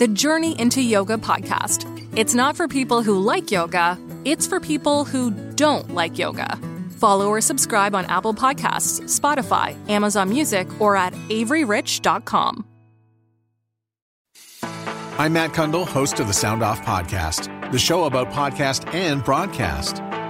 The Journey into Yoga podcast. It's not for people who like yoga, it's for people who don't like yoga. Follow or subscribe on Apple Podcasts, Spotify, Amazon Music, or at AveryRich.com. I'm Matt Cundill, host of the Sound Off Podcast, the show about podcast and broadcast.